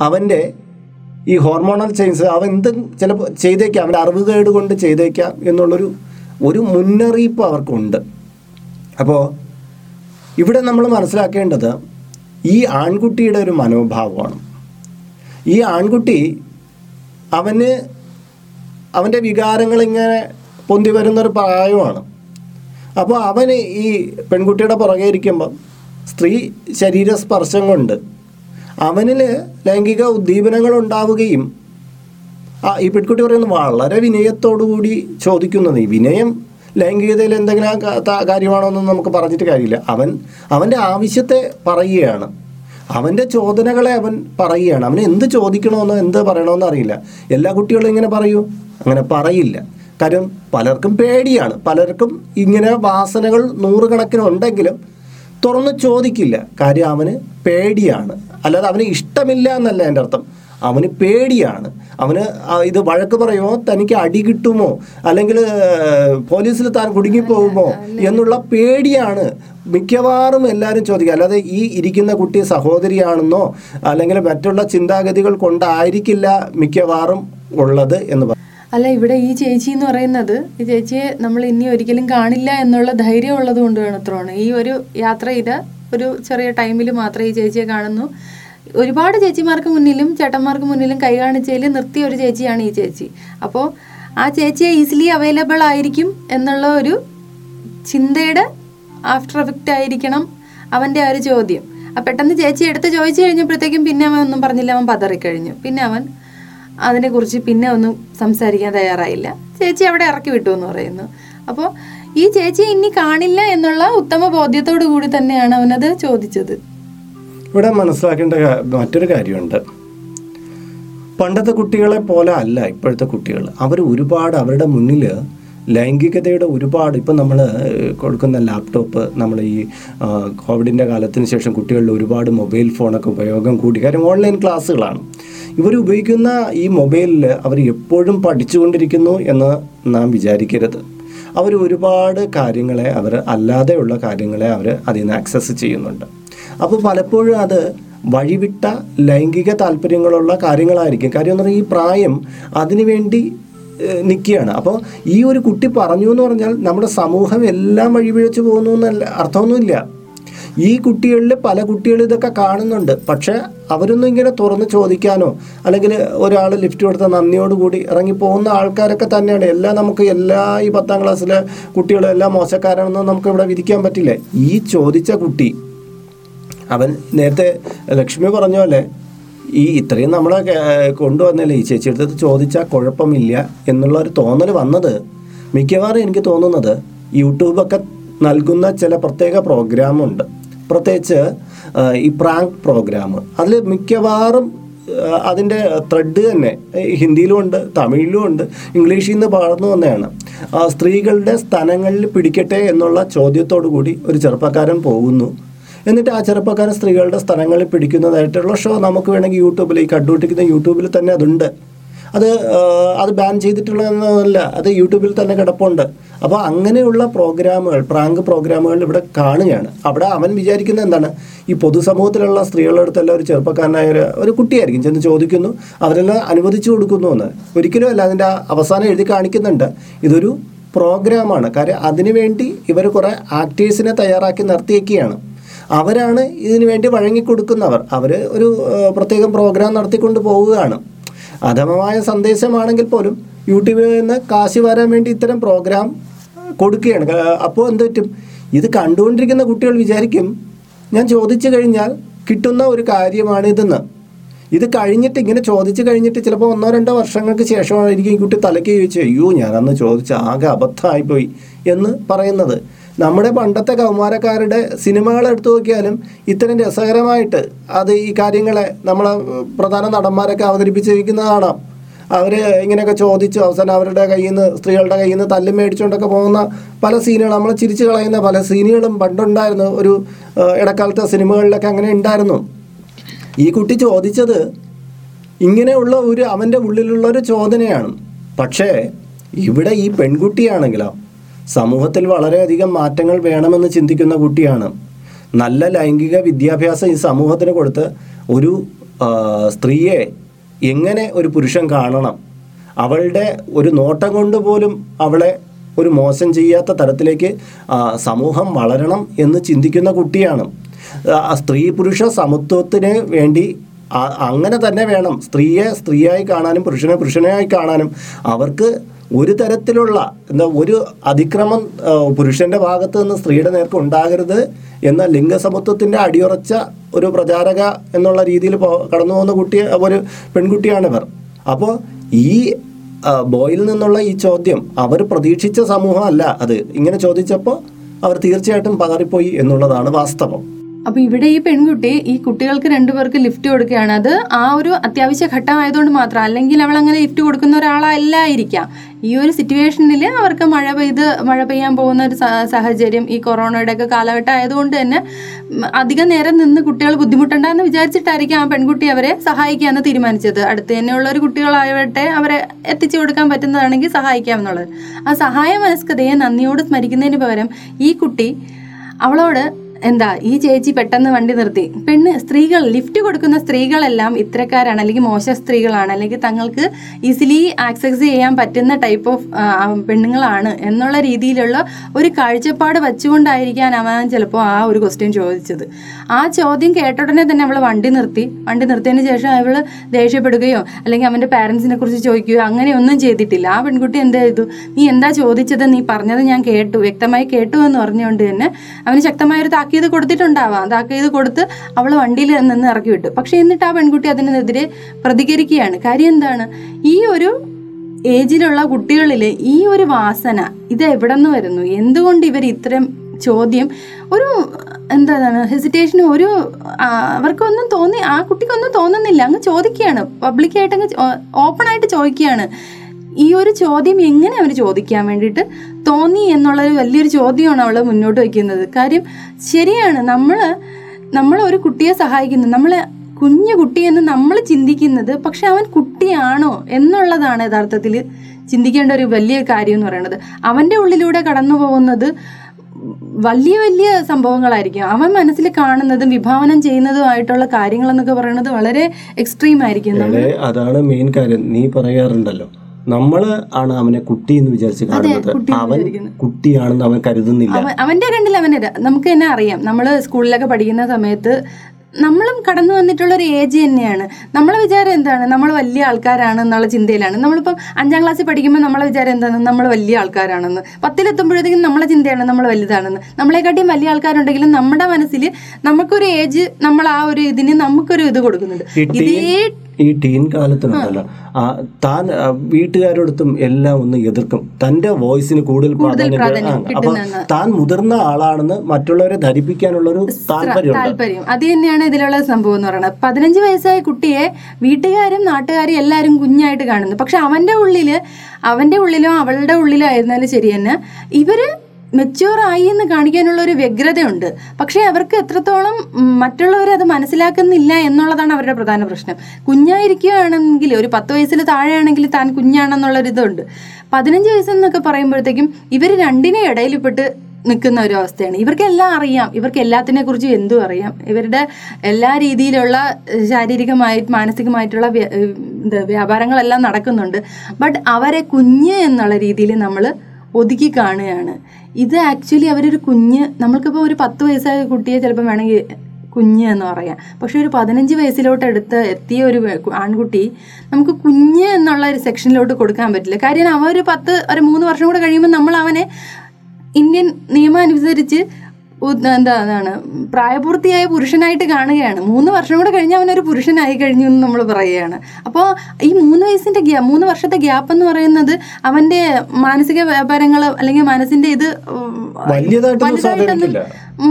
അവന്റെ ഈ ഹോർമോണൽ ചേഞ്ച് അവൻ എന്ത് ചിലപ്പോൾ ചെയ്തേക്കാം അവന്റെ അറിവുകേട് കൊണ്ട് ചെയ്തേക്കാം എന്നുള്ളൊരു ഒരു മുന്നറിയിപ്പ് അവർക്കുണ്ട്. അപ്പോൾ ഇവിടെ നമ്മൾ മനസ്സിലാക്കേണ്ടത് ഈ ആൺകുട്ടിയുടെ ഒരു മനോഭാവമാണ്. ഈ ആൺകുട്ടി അവന് അവന്റെ വികാരങ്ങൾ ഇങ്ങനെ പൊന്തി വരുന്നൊരു പ്രായമാണ്. അപ്പോൾ അവന് ഈ പെൺകുട്ടിയുടെ പുറകെ ഇരിക്കുമ്പം സ്ത്രീ ശരീരസ്പർശം കൊണ്ട് അവനിൽ ലൈംഗിക ഉദ്ദീപനങ്ങൾ ഉണ്ടാവുകയും ഈ പെൺകുട്ടി പറയുന്നത് വളരെ വിനയത്തോടു കൂടി ചോദിക്കുന്നത് ഈ വിനയം ലൈംഗികതയിൽ എന്തെങ്കിലും കാര്യമാണോ എന്ന് നമുക്ക് പറഞ്ഞിട്ട് കാര്യമില്ല. അവൻ അവന്റെ ആവശ്യത്തെ പറയുകയാണ്. അവന്റെ ചോദനകളെ അവൻ പറയുകയാണ്. അവന് എന്ത് ചോദിക്കണമെന്നോ എന്ത് പറയണമെന്നോ അറിയില്ല. എല്ലാ കുട്ടികളും ഇങ്ങനെ പറയൂ. അങ്ങനെ പറയില്ല. കാര്യം പലർക്കും പേടിയാണ്. പലർക്കും ഇങ്ങനെ വാസനകൾ നൂറുകണക്കിന് ഉണ്ടെങ്കിലും തുറന്ന് ചോദിക്കില്ല. കാര്യം അവന് പേടിയാണ്. അല്ലാതെ അവന് ഇഷ്ടമില്ല എന്നല്ല എന്റെ അർത്ഥം. അവന് പേടിയാണ്. അവന് ഇത് വഴക്ക് പറയുമോ? തനിക്ക് അടി കിട്ടുമോ? അല്ലെങ്കിൽ പോലീസിൽ താൻ കുടുങ്ങിപ്പോകുമോ? എന്നുള്ള പേടിയാണ് മിക്കവാറും എല്ലാവരും ചോദിക്കുക. അല്ലാതെ ഈ ഇരിക്കുന്ന കുട്ടി സഹോദരിയാണെന്നോ അല്ലെങ്കിൽ മറ്റുള്ള ചിന്താഗതികൾ കൊണ്ടായിരിക്കില്ല മിക്കവാറും ഉള്ളത് എന്ന് പറയും അല്ല ഇവിടെ ഈ ചേച്ചി എന്ന് പറയുന്നത് ഈ ചേച്ചിയെ നമ്മൾ ഇനി ഒരിക്കലും കാണില്ല എന്നുള്ള ധൈര്യം ഉള്ളത് കൊണ്ട് വേണത്രമാണ് ഈ ഒരു യാത്ര ചെയ്ത ഒരു ചെറിയ ടൈമിൽ മാത്രമേ ഈ ചേച്ചിയെ കാണുന്നു. ഒരുപാട് ചേച്ചിമാർക്ക് മുന്നിലും ചേട്ടന്മാർക്ക് മുന്നിലും കൈ കാണിച്ചതിൽ നിർത്തിയ ഒരു ചേച്ചിയാണ് ഈ ചേച്ചി. അപ്പോൾ ആ ചേച്ചിയെ ഈസിലി അവൈലബിൾ ആയിരിക്കും എന്നുള്ള ഒരു ചിന്തയുടെ ആഫ്റ്റർ എഫക്റ്റ് ആയിരിക്കണം അവന്റെ ആ ഒരു ചോദ്യം. ആ പെട്ടെന്ന് ചേച്ചി എടുത്ത് ചോദിച്ചു കഴിഞ്ഞപ്പോഴത്തേക്കും പിന്നെ അവൻ ഒന്നും പറഞ്ഞില്ല അവൻ പതറിക്കഴിഞ്ഞു. പിന്നെ അവൻ അതിനെക്കുറിച്ച് പിന്നെ ഒന്നും സംസാരിക്കാൻ തയ്യാറായില്ല. ചേച്ചി അവിടെ ഇറക്കി വിട്ടു എന്ന് പറയുന്നു. അപ്പോൾ ഈ ചേച്ചി ഇനി കാണില്ല എന്നുള്ള ഉത്തമ ബോധ്യത്തോടു കൂടി തന്നെയാണ് അവനത് ചോദിച്ചത്. ഇവിടെ മനസ്സിലാക്കേണ്ട മറ്റൊരു കാര്യമുണ്ട്. പണ്ടത്തെ കുട്ടികളെ പോലെ അല്ല ഇപ്പോഴത്തെ കുട്ടികൾ. അവർ ഒരുപാട് അവരുടെ മുന്നിൽ ലൈംഗികതയുടെ ഒരുപാട് ഇപ്പം നമ്മൾ കൊടുക്കുന്ന ലാപ്ടോപ്പ് നമ്മൾ ഈ കോവിഡിന്റെ കാലത്തിന് ശേഷം കുട്ടികളിൽ ഒരുപാട് മൊബൈൽ ഫോണൊക്കെ ഉപയോഗം കൂടി. കാര്യം ഓൺലൈൻ ക്ലാസ്സുകളാണ്. ഇവർ ഉപയോഗിക്കുന്ന ഈ മൊബൈലിൽ അവർ എപ്പോഴും പഠിച്ചുകൊണ്ടിരിക്കുന്നു എന്ന് നാം വിചാരിക്കരുത്. അവർ ഒരുപാട് കാര്യങ്ങളെ അവർ അല്ലാതെയുള്ള കാര്യങ്ങളെ അവർ അതിൽ നിന്ന് ആക്സസ് ചെയ്യുന്നുണ്ട്. അപ്പോൾ പലപ്പോഴും അത് വഴിവിട്ട ലൈംഗിക താല്പര്യങ്ങളുള്ള കാര്യങ്ങളായിരിക്കും. കാര്യം എന്ന് പറഞ്ഞാൽ ഈ പ്രായം അതിനുവേണ്ടി നിൽക്കുകയാണ്. അപ്പോൾ ഈ ഒരു കുട്ടി പറഞ്ഞു എന്ന് പറഞ്ഞാൽ നമ്മുടെ സമൂഹം എല്ലാം വഴിപിഴച്ചു പോകുന്നു എന്നല്ല അർത്ഥമൊന്നുമില്ല. ഈ കുട്ടികളിൽ പല കുട്ടികളും ഇതൊക്കെ കാണുന്നുണ്ട്. പക്ഷേ അവരൊന്നും ഇങ്ങനെ തുറന്ന് ചോദിക്കാനോ അല്ലെങ്കിൽ ഒരാൾ ലിഫ്റ്റ് കൊടുത്ത നന്ദിയോടുകൂടി ഇറങ്ങി പോകുന്ന ആൾക്കാരൊക്കെ തന്നെയാണ്. എല്ലാം നമുക്ക് എല്ലാ ഈ പത്താം ക്ലാസ്സിലെ കുട്ടികളും എല്ലാം മോശക്കാരാണെന്ന് നമുക്ക് ഇവിടെ വിധിക്കാൻ പറ്റില്ല. ഈ ചോദിച്ച കുട്ടി അവൻ നേരത്തെ ലക്ഷ്മി പറഞ്ഞ പോലെ ഈ ഇത്രയും നമ്മളെ കൊണ്ടുവന്നല്ലേ? ഈ ചേച്ചി അടുത്ത് ചോദിച്ചാൽ കുഴപ്പമില്ല എന്നുള്ള ഒരു തോന്നൽ വന്നത് മിക്കവാറും എനിക്ക് തോന്നുന്നത് യൂട്യൂബൊക്കെ നൽകുന്ന ചില പ്രത്യേക പ്രോഗ്രാമുണ്ട്. പ്രത്യേകിച്ച് ഈ പ്രാങ്ക് പ്രോഗ്രാം. അതിൽ മിക്കവാറും അതിന്റെ ത്രെഡ് തന്നെ. ഹിന്ദിയിലും ഉണ്ട് തമിഴിലും ഉണ്ട് ഇംഗ്ലീഷിൽ നിന്ന് പാടുന്നു തന്നെയാണ് സ്ത്രീകളുടെ സ്ഥലങ്ങളിൽ പിടിക്കട്ടെ എന്നുള്ള ചോദ്യത്തോടു കൂടി ഒരു ചെറുപ്പക്കാരൻ പോകുന്നു. എന്നിട്ട് ആ ചെറുപ്പക്കാരൻ സ്ത്രീകളുടെ സ്ഥലങ്ങളിൽ പിടിക്കുന്നതായിട്ടുള്ള ഷോ നമുക്ക് വേണമെങ്കിൽ യൂട്യൂബിൽ ഈ കണ്ടുപിടിക്കുന്ന യൂട്യൂബിൽ തന്നെ അതുണ്ട്. അത് അത് ബാൻ ചെയ്തിട്ടുള്ളതെന്നല്ല അത് യൂട്യൂബിൽ തന്നെ കിടപ്പുണ്ട്. അപ്പോൾ അങ്ങനെയുള്ള പ്രോഗ്രാമുകൾ പ്രാങ്ക് പ്രോഗ്രാമുകൾ ഇവിടെ കാണുകയാണ്. അവിടെ അവൻ വിചാരിക്കുന്നത് എന്താണ്? ഈ പൊതുസമൂഹത്തിലുള്ള സ്ത്രീകളുടെ അടുത്തെല്ലാം ഒരു ചെറുപ്പക്കാരനായ ഒരു ഒരു കുട്ടിയായിരിക്കും. ചെന്ന് ചോദിക്കുന്നു അവരെല്ലാം അനുവദിച്ചു കൊടുക്കുന്നു എന്ന്. ഒരിക്കലും അല്ല അതിന്റെ അവസാനം എഴുതി കാണിക്കുന്നുണ്ട്. ഇതൊരു പ്രോഗ്രാമാണ്. കാര്യം അതിനുവേണ്ടി ഇവർ കുറേ ആക്ടേഴ്സിനെ തയ്യാറാക്കി നിർത്തിയേക്കുകയാണ്. അവരാണ് ഇതിനു വേണ്ടി വഴങ്ങിക്കൊടുക്കുന്നവർ. അവർ ഒരു പ്രത്യേക പ്രോഗ്രാം നടത്തിക്കൊണ്ട് പോവുകയാണ്. അധമമായ സന്ദേശമാണെങ്കിൽ പോലും യൂട്യൂബിൽ നിന്ന് കാശ് വരാൻ വേണ്ടി ഇത്തരം പ്രോഗ്രാം കൊടുക്കുകയാണ്. അപ്പോൾ എന്ത് പറ്റും? ഇത് കണ്ടുകൊണ്ടിരിക്കുന്ന കുട്ടികൾ വിചാരിക്കും ഞാൻ ചോദിച്ചു കഴിഞ്ഞാൽ കിട്ടുന്ന ഒരു കാര്യമാണ് ഇതെന്ന്. ഇത് കഴിഞ്ഞിട്ട് ഇങ്ങനെ ചോദിച്ചു കഴിഞ്ഞിട്ട് ചിലപ്പോൾ ഒന്നോ രണ്ടോ വർഷങ്ങൾക്ക് ശേഷമായിരിക്കും ഈ കുട്ടി തലയ്ക്ക് ചോദിച്ചു അയ്യോ ഞാനന്ന് ചോദിച്ച ആകെ അബദ്ധമായിപ്പോയി എന്ന് പറയുന്നത്. നമ്മുടെ പണ്ടത്തെ കൗമാരക്കാരുടെ സിനിമകൾ എടുത്തു നോക്കിയാലും ഇത്തരം രസകരമായിട്ട് അത് ഈ കാര്യങ്ങളെ നമ്മളെ പ്രധാന നടന്മാരൊക്കെ അവതരിപ്പിച്ചിരിക്കുന്നത് കാണാം. അവർ ഇങ്ങനെയൊക്കെ ചോദിച്ചു അവസാനം അവരുടെ കയ്യിൽ നിന്ന് സ്ത്രീകളുടെ കയ്യിൽ നിന്ന് തല്ലും മേടിച്ചുകൊണ്ടൊക്കെ പോകുന്ന പല സീനുകൾ നമ്മൾ ചിരിച്ചു കളയുന്ന പല സീനുകളും പണ്ടുണ്ടായിരുന്നു. ഒരു ഇടക്കാലത്തെ സിനിമകളിലൊക്കെ അങ്ങനെ ഉണ്ടായിരുന്നു. ഈ കുട്ടി ചോദിച്ചത് ഇങ്ങനെയുള്ള ഒരു അവന്റെ ഉള്ളിലുള്ള ഒരു ചോദനയാണ്. പക്ഷേ ഇവിടെ ഈ പെൺകുട്ടിയാണെങ്കിലോ സമൂഹത്തിൽ വളരെയധികം മാറ്റങ്ങൾ വേണമെന്ന് ചിന്തിക്കുന്ന കുട്ടിയാണ്. നല്ല ലൈംഗിക വിദ്യാഭ്യാസം ഈ സമൂഹത്തിന് കൊടുത്ത് ഒരു സ്ത്രീയെ എങ്ങനെ ഒരു പുരുഷൻ കാണണം? അവളുടെ ഒരു നോട്ടം കൊണ്ട് പോലും അവളെ ഒരു മോശം ചെയ്യാത്ത തരത്തിലേക്ക് സമൂഹം വളരണം എന്ന് ചിന്തിക്കുന്ന കുട്ടിയാണ്. സ്ത്രീ പുരുഷ സമത്വത്തിന് വേണ്ടി അങ്ങനെ തന്നെ വേണം. സ്ത്രീയെ സ്ത്രീയായി കാണാനും പുരുഷനെ പുരുഷനായി കാണാനും. അവർക്ക് ഒരു തരത്തിലുള്ള എന്താ ഒരു അതിക്രമം പുരുഷന്റെ ഭാഗത്ത് നിന്ന് സ്ത്രീയുടെ നേർക്ക് ഉണ്ടാകരുത് എന്ന ലിംഗസമത്വത്തിന്റെ അടിയുറച്ച ഒരു പ്രചാരക എന്നുള്ള രീതിയിൽ കടന്നു പോകുന്ന കുട്ടി ഒരു പെൺകുട്ടിയാണ് ഇവർ അപ്പോൾ ഈ ബോയിൽ നിന്നുള്ള ഈ ചോദ്യം അവർ പ്രതീക്ഷിച്ച സമൂഹമല്ല അത്. ഇങ്ങനെ ചോദിച്ചപ്പോൾ അവർ തീർച്ചയായിട്ടും പതറിപ്പോയി എന്നുള്ളതാണ് വാസ്തവം. അപ്പൊ ഇവിടെ ഈ പെൺകുട്ടി ഈ കുട്ടികൾക്ക് രണ്ടുപേർക്ക് ലിഫ്റ്റ് കൊടുക്കുകയാണ്. അത് ആ ഒരു അത്യാവശ്യ ഘട്ടമായതുകൊണ്ട് മാത്രം. അല്ലെങ്കിൽ അവൾ അങ്ങനെ ലിഫ്റ്റ് കൊടുക്കുന്ന ഒരാളല്ലായിരിക്കാം. ഈ ഒരു സിറ്റുവേഷനിൽ അവർക്ക് മഴ പെയ്ത് മഴ പെയ്യാൻ പോകുന്ന ഒരു സാഹചര്യം ഈ കൊറോണയുടെ ഒക്കെ കാലഘട്ടം ആയതുകൊണ്ട് തന്നെ അധികം നേരം നിന്ന് കുട്ടികൾ ബുദ്ധിമുട്ടുണ്ടെന്ന് വിചാരിച്ചിട്ടായിരിക്കും ആ പെൺകുട്ടി അവരെ സഹായിക്കാമെന്ന് തീരുമാനിച്ചത്. അടുത്ത് തന്നെയുള്ള ഒരു അവരെ എത്തിച്ചു കൊടുക്കാൻ പറ്റുന്നതാണെങ്കിൽ സഹായിക്കാം എന്നുള്ളത് ആ സഹായ മനസ്കതയെ നന്ദിയോട് സ്മരിക്കുന്നതിന് പകരം ഈ കുട്ടി അവളോട് എന്താ ഈ ചേച്ചി പെട്ടെന്ന് വണ്ടി നിർത്തി. പെണ്ണ് സ്ത്രീകൾ ലിഫ്റ്റ് കൊടുക്കുന്ന സ്ത്രീകളെല്ലാം ഇത്തരക്കാരാണ്. അല്ലെങ്കിൽ മോശ സ്ത്രീകളാണ്. അല്ലെങ്കിൽ തങ്ങൾക്ക് ഈസിലി ആക്സസ് ചെയ്യാൻ പറ്റുന്ന ടൈപ്പ് ഓഫ് പെണ്ണുങ്ങളാണ് എന്നുള്ള രീതിയിലുള്ള ഒരു കാഴ്ചപ്പാട് വെച്ചുകൊണ്ടായിരിക്കാൻ അവൻ ചിലപ്പോൾ ആ ഒരു ക്വസ്റ്റ്യൻ ചോദിച്ചത്. ആ ചോദ്യം കേട്ട ഉടനെ തന്നെ അവൾ വണ്ടി നിർത്തി. വണ്ടി നിർത്തിയതിന് ശേഷം അവൾ ദേഷ്യപ്പെടുകയോ അല്ലെങ്കിൽ അവന്റെ പാരൻസിനെ കുറിച്ച് ചോദിക്കുകയോ അങ്ങനെയൊന്നും ചെയ്തിട്ടില്ല. ആ പെൺകുട്ടി എന്താ ചെയ്തു? നീ എന്താ ചോദിച്ചത്? നീ പറഞ്ഞത് ഞാൻ കേട്ടു. വ്യക്തമായി കേട്ടു എന്ന് പറഞ്ഞുകൊണ്ട് തന്നെ അവന് ശക്തമായൊരു താക്കീത് കൊടുത്തിട്ടുണ്ടാവാം. താക്കീത് കൊടുത്ത് അവൾ വണ്ടിയിൽ നിന്ന് ഇറക്കി വിട്ടു. പക്ഷെ എന്നിട്ട് ആ പെൺകുട്ടി അതിനെതിരെ പ്രതികരിക്കുകയാണ്. കാര്യം എന്താണ്? ഈ ഒരു ഏജിലുള്ള കുട്ടികളിൽ ഈ ഒരു വാസന ഇത് എവിടെ നിന്ന് വരുന്നു? എന്തുകൊണ്ട് ഇവർ ഇത്രയും ചോദ്യം ഒരു എന്താണ് ഹെസിറ്റേഷൻ ഒരു അവർക്കൊന്നും തോന്നി ആ കുട്ടിക്കൊന്നും തോന്നുന്നില്ല. അങ്ങ് ചോദിക്കുകയാണ്. പബ്ലിക്കായിട്ട് അങ്ങ് ഓപ്പൺ ആയിട്ട് ചോദിക്കുകയാണ്. ഈ ഒരു ചോദ്യം എങ്ങനെ അവർ ചോദിക്കാൻ വേണ്ടിയിട്ട് തോന്നി എന്നുള്ളൊരു വലിയൊരു ചോദ്യമാണ് അവൾ മുന്നോട്ട് വയ്ക്കുന്നത്. കാര്യം ശരിയാണ് നമ്മൾ നമ്മൾ ഒരു കുട്ടിയെ സഹായിക്കുന്നു. നമ്മൾ കുഞ്ഞു കുട്ടിയെന്ന് നമ്മൾ ചിന്തിക്കുന്നത് പക്ഷെ അവൻ കുട്ടിയാണോ എന്നുള്ളതാണ് യഥാർത്ഥത്തിൽ ചിന്തിക്കേണ്ട ഒരു വലിയ കാര്യം എന്ന് പറയുന്നത്. അവന്റെ ഉള്ളിലൂടെ കടന്നു പോകുന്നത് വലിയ വലിയ സംഭവങ്ങളായിരിക്കും. അവൻ മനസ്സിൽ കാണുന്നതും വിഭാവനം ചെയ്യുന്നതുമായിട്ടുള്ള കാര്യങ്ങൾ എന്നൊക്കെ പറയുന്നത് വളരെ എക്സ്ട്രീം ആയിരിക്കും. അതാണ് മെയിൻ കാര്യം. നീ പറയാറുണ്ടല്ലോ നമ്മൾ ആണ് അവനെ കുട്ടി എന്ന് വിചാരിച്ച് കാണുന്നത്. അവൻ കുട്ടിയാണെന്ന് അവൻ കരുതുന്നില്ല. അവന്റെ കണ്ടില്ല അവനെ നമുക്ക് തന്നെ അറിയാം. നമ്മൾ സ്കൂളിലൊക്കെ പഠിക്കുന്ന സമയത്ത് നമ്മളും കടന്നു വന്നിട്ടുള്ള ഒരു ഏജ് തന്നെയാണ്. നമ്മളെ വിചാരം എന്താണ്? നമ്മൾ വലിയ ആൾക്കാരാണ് എന്നുള്ള ചിന്തയിലാണ്. നമ്മളിപ്പം അഞ്ചാം ക്ലാസ്സിൽ പഠിക്കുമ്പോൾ നമ്മളെ വിചാരം എന്താണ്? നമ്മൾ വലിയ ആൾക്കാരാണെന്ന്. പത്തിലെത്തുമ്പോഴത്തേക്കും നമ്മളെ ചിന്തയാണ് നമ്മൾ വലുതാണെന്ന്. നമ്മളെക്കാട്ടിയും വലിയ ആൾക്കാരുണ്ടെങ്കിലും നമ്മുടെ മനസ്സിൽ നമുക്കൊരു ഏജ് നമ്മൾ ആ ഒരു ഇതിന് നമുക്കൊരു ഇത് കൊടുക്കുന്നുണ്ട്. ഇതേ ഈ ടീൻ കാലത്തിനുണ്ടല്ലോ. ആ, താൻ വീട്ടുകാരോടത്തും എല്ലാം ഒന്ന് എതിർക്കും. തന്റെ വോയിസിന് കൂടുതൽ പ്രാധാന്യം അപ്പൊ താൻ മുതിർന്ന ആളാണെന്ന് മറ്റുള്ളവരെ ധരിപ്പിക്കാനുള്ള ഒരു താല്പര്യം. അത് തന്നെയാണ് ഇതിലുള്ള സംഭവം എന്ന് പറയുന്നത്. പതിനഞ്ച് വയസ്സായ കുട്ടിയെ വീട്ടുകാരും നാട്ടുകാരും എല്ലാരും കുഞ്ഞായിട്ട് കാണുന്നു. പക്ഷെ അവന്റെ ഉള്ളിൽ അവന്റെ ഉള്ളിലോ അവളുടെ ഉള്ളിലോ ആയിരുന്നാലും ശരി തന്നെ ഇവർ മെച്യൂർ ആയി എന്ന് കാണിക്കാനുള്ള ഒരു വ്യഗ്രതയുണ്ട്. പക്ഷേ അവർക്ക് എത്രത്തോളം മറ്റുള്ളവർ അത് മനസ്സിലാക്കുന്നില്ല എന്നുള്ളതാണ് അവരുടെ പ്രധാന പ്രശ്നം. കുഞ്ഞായിരിക്കുകയാണെങ്കിൽ ഒരു പത്ത് വയസ്സിൽ താഴെയാണെങ്കിൽ താൻ കുഞ്ഞാണെന്നുള്ളൊരു ഇതുണ്ട്. പതിനഞ്ച് വയസ്സെന്നൊക്കെ പറയുമ്പോഴത്തേക്കും ഇവർ രണ്ടിനെ ഇടയിൽപ്പെട്ട് നിൽക്കുന്ന ഒരു അവസ്ഥയാണ്. ഇവർക്കെല്ലാം അറിയാം. ഇവർക്ക് എല്ലാത്തിനെ കുറിച്ചും എന്തും അറിയാം. ഇവരുടെ എല്ലാ രീതിയിലുള്ള ശാരീരികമായി മാനസികമായിട്ടുള്ള വ്യാപാരങ്ങളെല്ലാം നടക്കുന്നുണ്ട്. ബട്ട് അവരെ കുഞ്ഞ് എന്നുള്ള രീതിയിൽ നമ്മൾ ഒതുക്കി കാണുകയാണ്. ഇത് ആക്ച്വലി അവരൊരു കുഞ്ഞ് നമ്മൾക്കിപ്പോൾ ഒരു പത്ത് വയസ്സായ കുട്ടിയെ ചിലപ്പോൾ വേണമെങ്കിൽ കുഞ്ഞ് എന്ന് പറയാം. പക്ഷെ ഒരു പതിനഞ്ച് വയസ്സിലോട്ട് എടുത്ത് എത്തിയ ഒരു ആൺകുട്ടി നമുക്ക് കുഞ്ഞ് എന്നുള്ള ഒരു സെക്ഷനിലോട്ട് കൊടുക്കാൻ പറ്റില്ല. കാര്യം അവ ഒരു പത്ത് ഒരു മൂന്ന് വർഷം കൂടെ കഴിയുമ്പോൾ നമ്മൾ അവനെ ഇന്ത്യൻ നിയമം അനുസരിച്ച് എന്താ എന്താണ് പ്രായപൂർത്തിയായ പുരുഷനായിട്ട് കാണുകയാണ്. മൂന്ന് വർഷം കൂടെ കഴിഞ്ഞ് അവനൊരു പുരുഷനായി കഴിഞ്ഞു എന്ന് നമ്മൾ പറയുകയാണ്. അപ്പോൾ ഈ മൂന്ന് വയസ്സിന്റെ ഗ്യാ മൂന്ന് വർഷത്തെ ഗ്യാപ്പ് എന്ന് പറയുന്നത് അവന്റെ മാനസിക വ്യാപാരങ്ങൾ അല്ലെങ്കിൽ മനസ്സിന്റെ ഇത് വലുതായിട്ടൊന്നും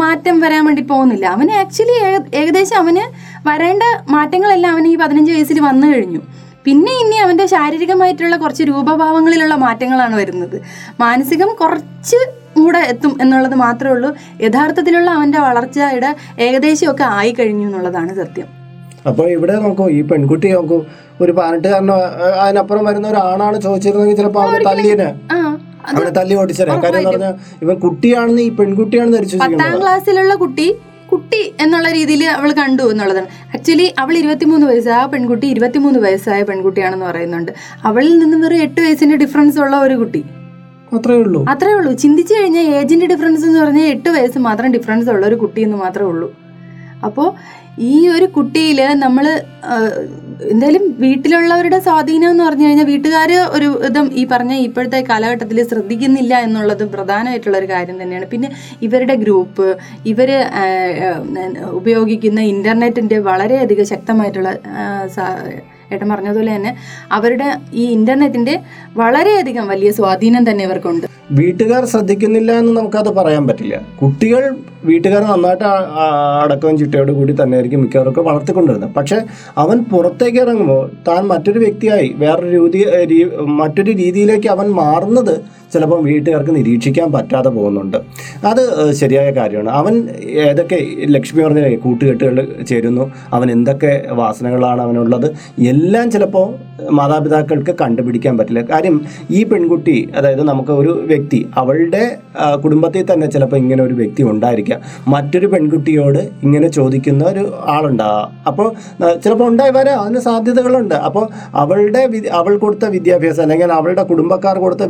മാറ്റം വരാൻ വേണ്ടി പോകുന്നില്ല. അവന് ആക്ച്വലി ഏകദേശം അവന് വരേണ്ട മാറ്റങ്ങളെല്ലാം അവന് ഈ പതിനഞ്ച് വയസ്സിൽ വന്നു കഴിഞ്ഞു. പിന്നെ ഇനി അവന്റെ ശാരീരികമായിട്ടുള്ള കുറച്ച് രൂപഭാവങ്ങളിലുള്ള മാറ്റങ്ങളാണ് വരുന്നത്. മാനസികം കുറച്ച് കൂടെ എത്തും എന്നുള്ളത് മാത്രമേ ഉള്ളൂ. യഥാർത്ഥത്തിലുള്ള അവന്റെ വളർച്ചയുടെ ഏകദേശമൊക്കെ ആയി കഴിഞ്ഞു എന്നുള്ളതാണ് സത്യം. അപ്പോൾ ഇവിടെ നോക്കൂ ഈ പെൺകുട്ടി നോക്കൂ ഒരു പതിനെട്ടുകാരനോ അതിനപ്പുറം വരുന്ന ഒരാണാണ് ചോദിച്ചിരുന്നെങ്കിൽ ചിലപ്പോൾ അവന് തല്ലിയനെ അവനെ തല്ലി ഓടിച്ചറിയാം കാര്യം പറഞ്ഞ പറഞ്ഞാൽ ഇവൻ കുട്ടിയാണെന്ന് ഈ പെൺകുട്ടിയാണെന്ന് ധരിച്ചു പത്താം ക്ലാസ്സിലുള്ള കുട്ടി കുട്ടി എന്നുള്ള രീതിയിൽ അവൾ കണ്ടു എന്നുള്ളതാണ്. ആക്ച്വലി അവൾ ഇരുപത്തിമൂന്ന് വയസ്സ് ആ പെൺകുട്ടി ഇരുപത്തിമൂന്ന് വയസ്സായ പെൺകുട്ടിയാണെന്ന് പറയുന്നുണ്ട്. അവളിൽ നിന്നും വെറും എട്ട് വയസ്സിന്റെ ഡിഫറൻസ് ഉള്ള ഒരു കുട്ടി. അത്രേ ഉള്ളൂ. അത്രേ ഉള്ളൂ. ചിന്തിച്ചു കഴിഞ്ഞാൽ ഏജിന്റെ ഡിഫറൻസ് എന്ന് പറഞ്ഞാൽ എട്ട് വയസ്സ് മാത്രം ഡിഫറൻസ് ഉള്ള ഒരു കുട്ടി എന്ന് മാത്രമേ ഉള്ളൂ. അപ്പോൾ ഈ ഒരു കുട്ടിയിൽ നമ്മൾ എന്തായാലും വീട്ടിലുള്ളവരുടെ സ്വാധീനം എന്ന് പറഞ്ഞു കഴിഞ്ഞാൽ വീട്ടുകാർ ഒരു വിധം ഈ പറഞ്ഞ ഇപ്പോഴത്തെ കാലഘട്ടത്തിൽ ശ്രദ്ധിക്കുന്നില്ല എന്നുള്ളത് പ്രധാനമായിട്ടുള്ള ഒരു കാര്യം തന്നെയാണ്. പിന്നെ ഇവരുടെ ഗ്രൂപ്പ് ഇവർ ഉപയോഗിക്കുന്ന ഇന്റർനെറ്റിന്റെ വളരെയധികം ശക്തമായിട്ടുള്ള ഏട്ടൻ പറഞ്ഞതുപോലെ തന്നെ അവരുടെ ഈ ഇന്റർനെറ്റിന്റെ വളരെയധികം വലിയ സ്വാധീനം തന്നെ ഇവർക്കുണ്ട്. വീട്ടുകാർ ശ്രദ്ധിക്കുന്നില്ല എന്ന് നമുക്കത് പറയാൻ പറ്റില്ല. കുട്ടികൾ വീട്ടുകാർ നന്നായിട്ട് അടക്കവും ചിട്ടയോട് കൂടി തന്നെയായിരിക്കും മിക്കവർക്കും വളർത്തിക്കൊണ്ടിരുന്നത്. പക്ഷെ അവൻ പുറത്തേക്ക് ഇറങ്ങുമ്പോൾ താൻ മറ്റൊരു വ്യക്തിയായി വേറൊരു രീതി മറ്റൊരു രീതിയിലേക്ക് അവൻ മാറുന്നത് ചിലപ്പോൾ വീട്ടുകാർക്ക് നിരീക്ഷിക്കാൻ പറ്റാതെ പോകുന്നുണ്ട്. അത് ശരിയായ കാര്യമാണ്. അവൻ ഏതൊക്കെ ലക്ഷ്മി പറഞ്ഞ കൂട്ടുകെട്ടുകൾ ചേരുന്നു. അവൻ എന്തൊക്കെ വാസനകളാണ് അവനുള്ളത്. എല്ലാം ചിലപ്പോൾ മാതാപിതാക്കൾക്ക് കണ്ടുപിടിക്കാൻ പറ്റില്ല. കാര്യം ഈ പെൺകുട്ടി അതായത് നമുക്ക് ഒരു വ്യക്തി അവളുടെ കുടുംബത്തിൽ തന്നെ ചിലപ്പോൾ ഇങ്ങനെ ഒരു വ്യക്തി ഉണ്ടായിരിക്കാം. മറ്റൊരു പെൺകുട്ടിയോട് ഇങ്ങനെ ചോദിക്കുന്ന ഒരു ആളുണ്ടാകാം അപ്പോൾ ചിലപ്പോൾ ഉണ്ടായി വരാം. അതിന് സാധ്യതകളുണ്ട്. അപ്പോൾ അവളുടെ അവൾ കൊടുത്ത വിദ്യാഭ്യാസം അല്ലെങ്കിൽ അവളുടെ കുടുംബക്കാർ കൊടുത്ത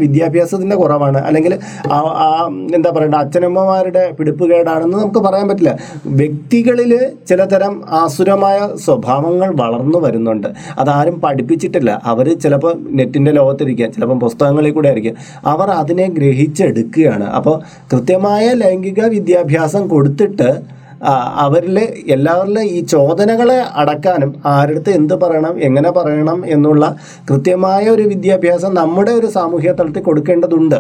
വിദ്യാഭ്യാസത്തിന്റെ കുറവാണ്. അല്ലെങ്കിൽ ആ- എന്താ പറയണ്ട അച്ഛനമ്മമാരുടെ പിടിപ്പുകേടാണെന്ന് നമുക്ക് പറയാൻ പറ്റില്ല. വ്യക്തികളിൽ ചിലതരം ആസുരമായ സ്വഭാവങ്ങൾ വളർന്നു വരുന്നുണ്ട്. അതാരും പഠിപ്പിച്ചിട്ടില്ല. അവർ ചിലപ്പോൾ നെറ്റിന്റെ ലോകത്തിരിക്കുക ചിലപ്പം പുസ്തകങ്ങളിൽ കൂടെ ആയിരിക്കാം അവർ അതിനെ ഗ്രഹിച്ചെടുക്കുകയാണ്. അപ്പോൾ കൃത്യമായ ലൈംഗിക വിദ്യാഭ്യാസം കൊടുത്തിട്ട് അവരിൽ എല്ലാവരിലും ഈ ചോദനകളെ അടക്കാനും ആരുടെ എന്ത് പറയണം എങ്ങനെ പറയണം എന്നുള്ള കൃത്യമായ ഒരു വിദ്യാഭ്യാസം നമ്മുടെ ഒരു സാമൂഹ്യ തലത്തിൽ കൊടുക്കേണ്ടതുണ്ട്.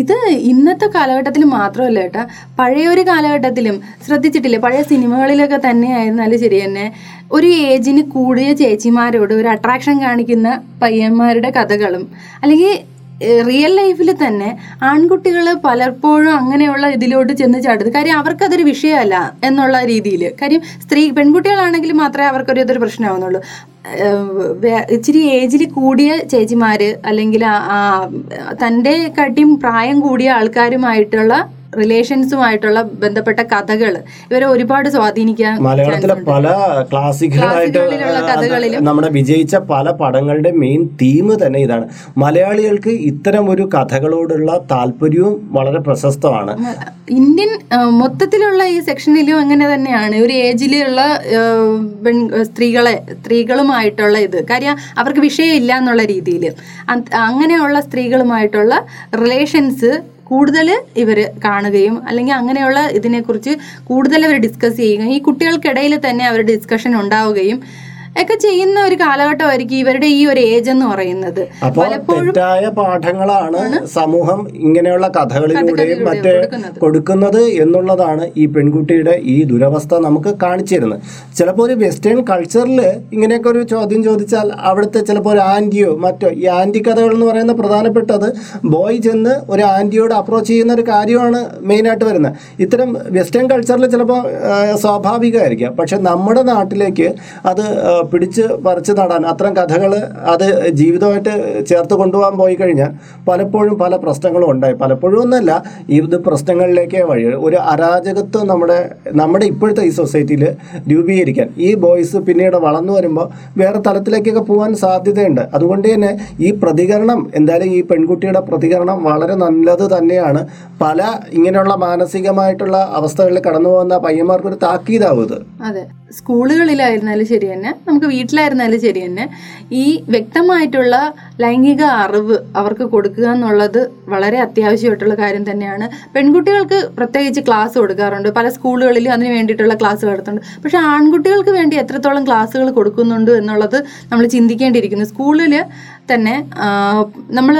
ഇത് ഇന്നത്തെ കാലഘട്ടത്തിൽ മാത്രമല്ല കേട്ടാ പഴയ ഒരു കാലഘട്ടത്തിലും ശ്രദ്ധിച്ചിട്ടില്ലേ? പഴയ സിനിമകളിലൊക്കെ തന്നെ ആയിരുന്നാലും ശരി തന്നെ ഒരു ഏജിന് കൂടിയ ചേച്ചിമാരോട് ഒരു അട്രാക്ഷൻ കാണിക്കുന്ന പയ്യന്മാരുടെ കഥകളും അല്ലെങ്കിൽ റിയൽ ലൈഫിൽ തന്നെ ആൺകുട്ടികൾ പലപ്പോഴും അങ്ങനെയുള്ള ഇതിലോട്ട് ചെന്ന് ചാടുന്നത്. കാര്യം അവർക്കതൊരു വിഷയമല്ല എന്നുള്ള രീതിയിൽ കാര്യം സ്ത്രീ പെൺകുട്ടികളാണെങ്കിൽ മാത്രമേ അവർക്കൊരു ഇതൊരു പ്രശ്നമാവുന്നുള്ളൂ. ഇച്ചിരി ഏജിൽ കൂടിയ ചേച്ചിമാര് അല്ലെങ്കിൽ തന്റെ കാട്ടിയും പ്രായം കൂടിയ ആൾക്കാരുമായിട്ടുള്ള റിലേഷൻസുമായിട്ടുള്ള ബന്ധപ്പെട്ട കഥകൾ ഇവരെ ഒരുപാട് സ്വാധീനിക്കാൻ മലയാളത്തിലെ പല ക്ലാസിക്കലായിട്ട് കഥകളിലും. നമ്മുടെ വിജയിച്ച പല പടങ്ങളുടെ മെയിൻ തീം തന്നെ ഇതാണ്. മലയാളികൾക്ക് ഇത്തരം ഒരു കഥകളോടുള്ള താല്പര്യവും വളരെ പ്രശസ്തമാണ്. ഇന്ത്യൻ മൊത്തത്തിലുള്ള ഈ സെക്ഷനിലും അങ്ങനെ തന്നെയാണ്. ഒരു ഏജിലുള്ള പെൺ സ്ത്രീകളെ സ്ത്രീകളുമായിട്ടുള്ള ഇത്. കാര്യം അവർക്ക് വിഷയമില്ല എന്നുള്ള രീതിയിൽ അങ്ങനെയുള്ള സ്ത്രീകളുമായിട്ടുള്ള റിലേഷൻസ് കൂടുതൽ ഇവർ കാണുകയും അല്ലെങ്കിൽ അങ്ങനെയുള്ള ഇതിനെക്കുറിച്ച് കൂടുതൽ അവർ ഡിസ്കസ് ചെയ്യുകയും ഈ കുട്ടികൾക്കിടയിൽ തന്നെ അവർ ഡിസ്കഷൻ ഉണ്ടാവുകയും ഒക്കെ ചെയ്യുന്ന ഒരു കാലഘട്ടമായിരിക്കും ഇവരുടെ ഈ ഒരു ഏജ് എന്ന് പറയുന്നത്. തെറ്റായ പാഠങ്ങളാണ് സമൂഹം ഇങ്ങനെയുള്ള കഥകളിലൂടെയും മറ്റേ കൊടുക്കുന്നത്. എന്നുള്ളതാണ് ഈ പെൺകുട്ടിയുടെ ഈ ദുരവസ്ഥ നമുക്ക് കാണിച്ചിരുന്നത്. ചിലപ്പോൾ ഒരു വെസ്റ്റേൺ കൾച്ചറിൽ ഇങ്ങനെയൊക്കെ ഒരു ചോദ്യം ചോദിച്ചാൽ അവിടുത്തെ ചിലപ്പോൾ ഒരു ആന്റിയോ മറ്റോ ഈ ആന്റി കഥകൾ എന്ന് പറയുന്ന പ്രധാനപ്പെട്ടത് ബോയ് ചെന്ന് ഒരു ആന്റിയോട് അപ്രോച്ച് ചെയ്യുന്ന ഒരു കാര്യമാണ് മെയിനായിട്ട് വരുന്നത്. ഇത്തരം വെസ്റ്റേൺ കൾച്ചറിൽ ചിലപ്പോൾ സ്വാഭാവികമായിരിക്കാം. പക്ഷെ നമ്മുടെ നാട്ടിലേക്ക് അത് പിടിച്ച് പറിച്ച് നടാൻ അത്തരം കഥകൾ അത് ജീവിതമായിട്ട് ചേർത്ത് കൊണ്ടുപോകാൻ പോയി കഴിഞ്ഞാൽ പലപ്പോഴും പല പ്രശ്നങ്ങളും ഉണ്ടായി. പലപ്പോഴും ഒന്നല്ല ഇത് പ്രശ്നങ്ങളിലേക്കേ വഴി. ഒരു അരാജകത്വം നമ്മുടെ നമ്മുടെ ഇപ്പോഴത്തെ ഈ സൊസൈറ്റിയിൽ രൂപീകരിക്കാൻ. ഈ ബോയ്സ് പിന്നീട് വളർന്നു വരുമ്പോൾ വേറെ തലത്തിലേക്കൊക്കെ പോകാൻ സാധ്യതയുണ്ട്. അതുകൊണ്ട് തന്നെ ഈ പ്രതികരണം എന്തായാലും ഈ പെൺകുട്ടിയുടെ പ്രതികരണം വളരെ നല്ലത് തന്നെയാണ്. പല ഇങ്ങനെയുള്ള മാനസികമായിട്ടുള്ള അവസ്ഥകളിൽ കടന്നു പോകുന്ന പയ്യന്മാർക്കൊരു താക്കീതാവും അതെ. സ്കൂളുകളിലായിരുന്നാലും ശരി തന്നെ നമുക്ക് വീട്ടിലായിരുന്നാലും ശരി തന്നെ ഈ വ്യക്തമായിട്ടുള്ള ലൈംഗിക അറിവ് അവർക്ക് കൊടുക്കുക എന്നുള്ളത് വളരെ അത്യാവശ്യമായിട്ടുള്ള കാര്യം തന്നെയാണ്. പെൺകുട്ടികൾക്ക് പ്രത്യേകിച്ച് ക്ലാസ് കൊടുക്കാറുണ്ട്. പല സ്കൂളുകളിലും അതിന് വേണ്ടിയിട്ടുള്ള ക്ലാസ് നടത്തുന്നുണ്ട്. പക്ഷെ ആൺകുട്ടികൾക്ക് വേണ്ടി എത്രത്തോളം ക്ലാസ്സുകൾ കൊടുക്കുന്നുണ്ട് എന്നുള്ളത് നമ്മൾ ചിന്തിക്കേണ്ടിയിരിക്കുന്നു. സ്കൂളിൽ തന്നെ നമ്മൾ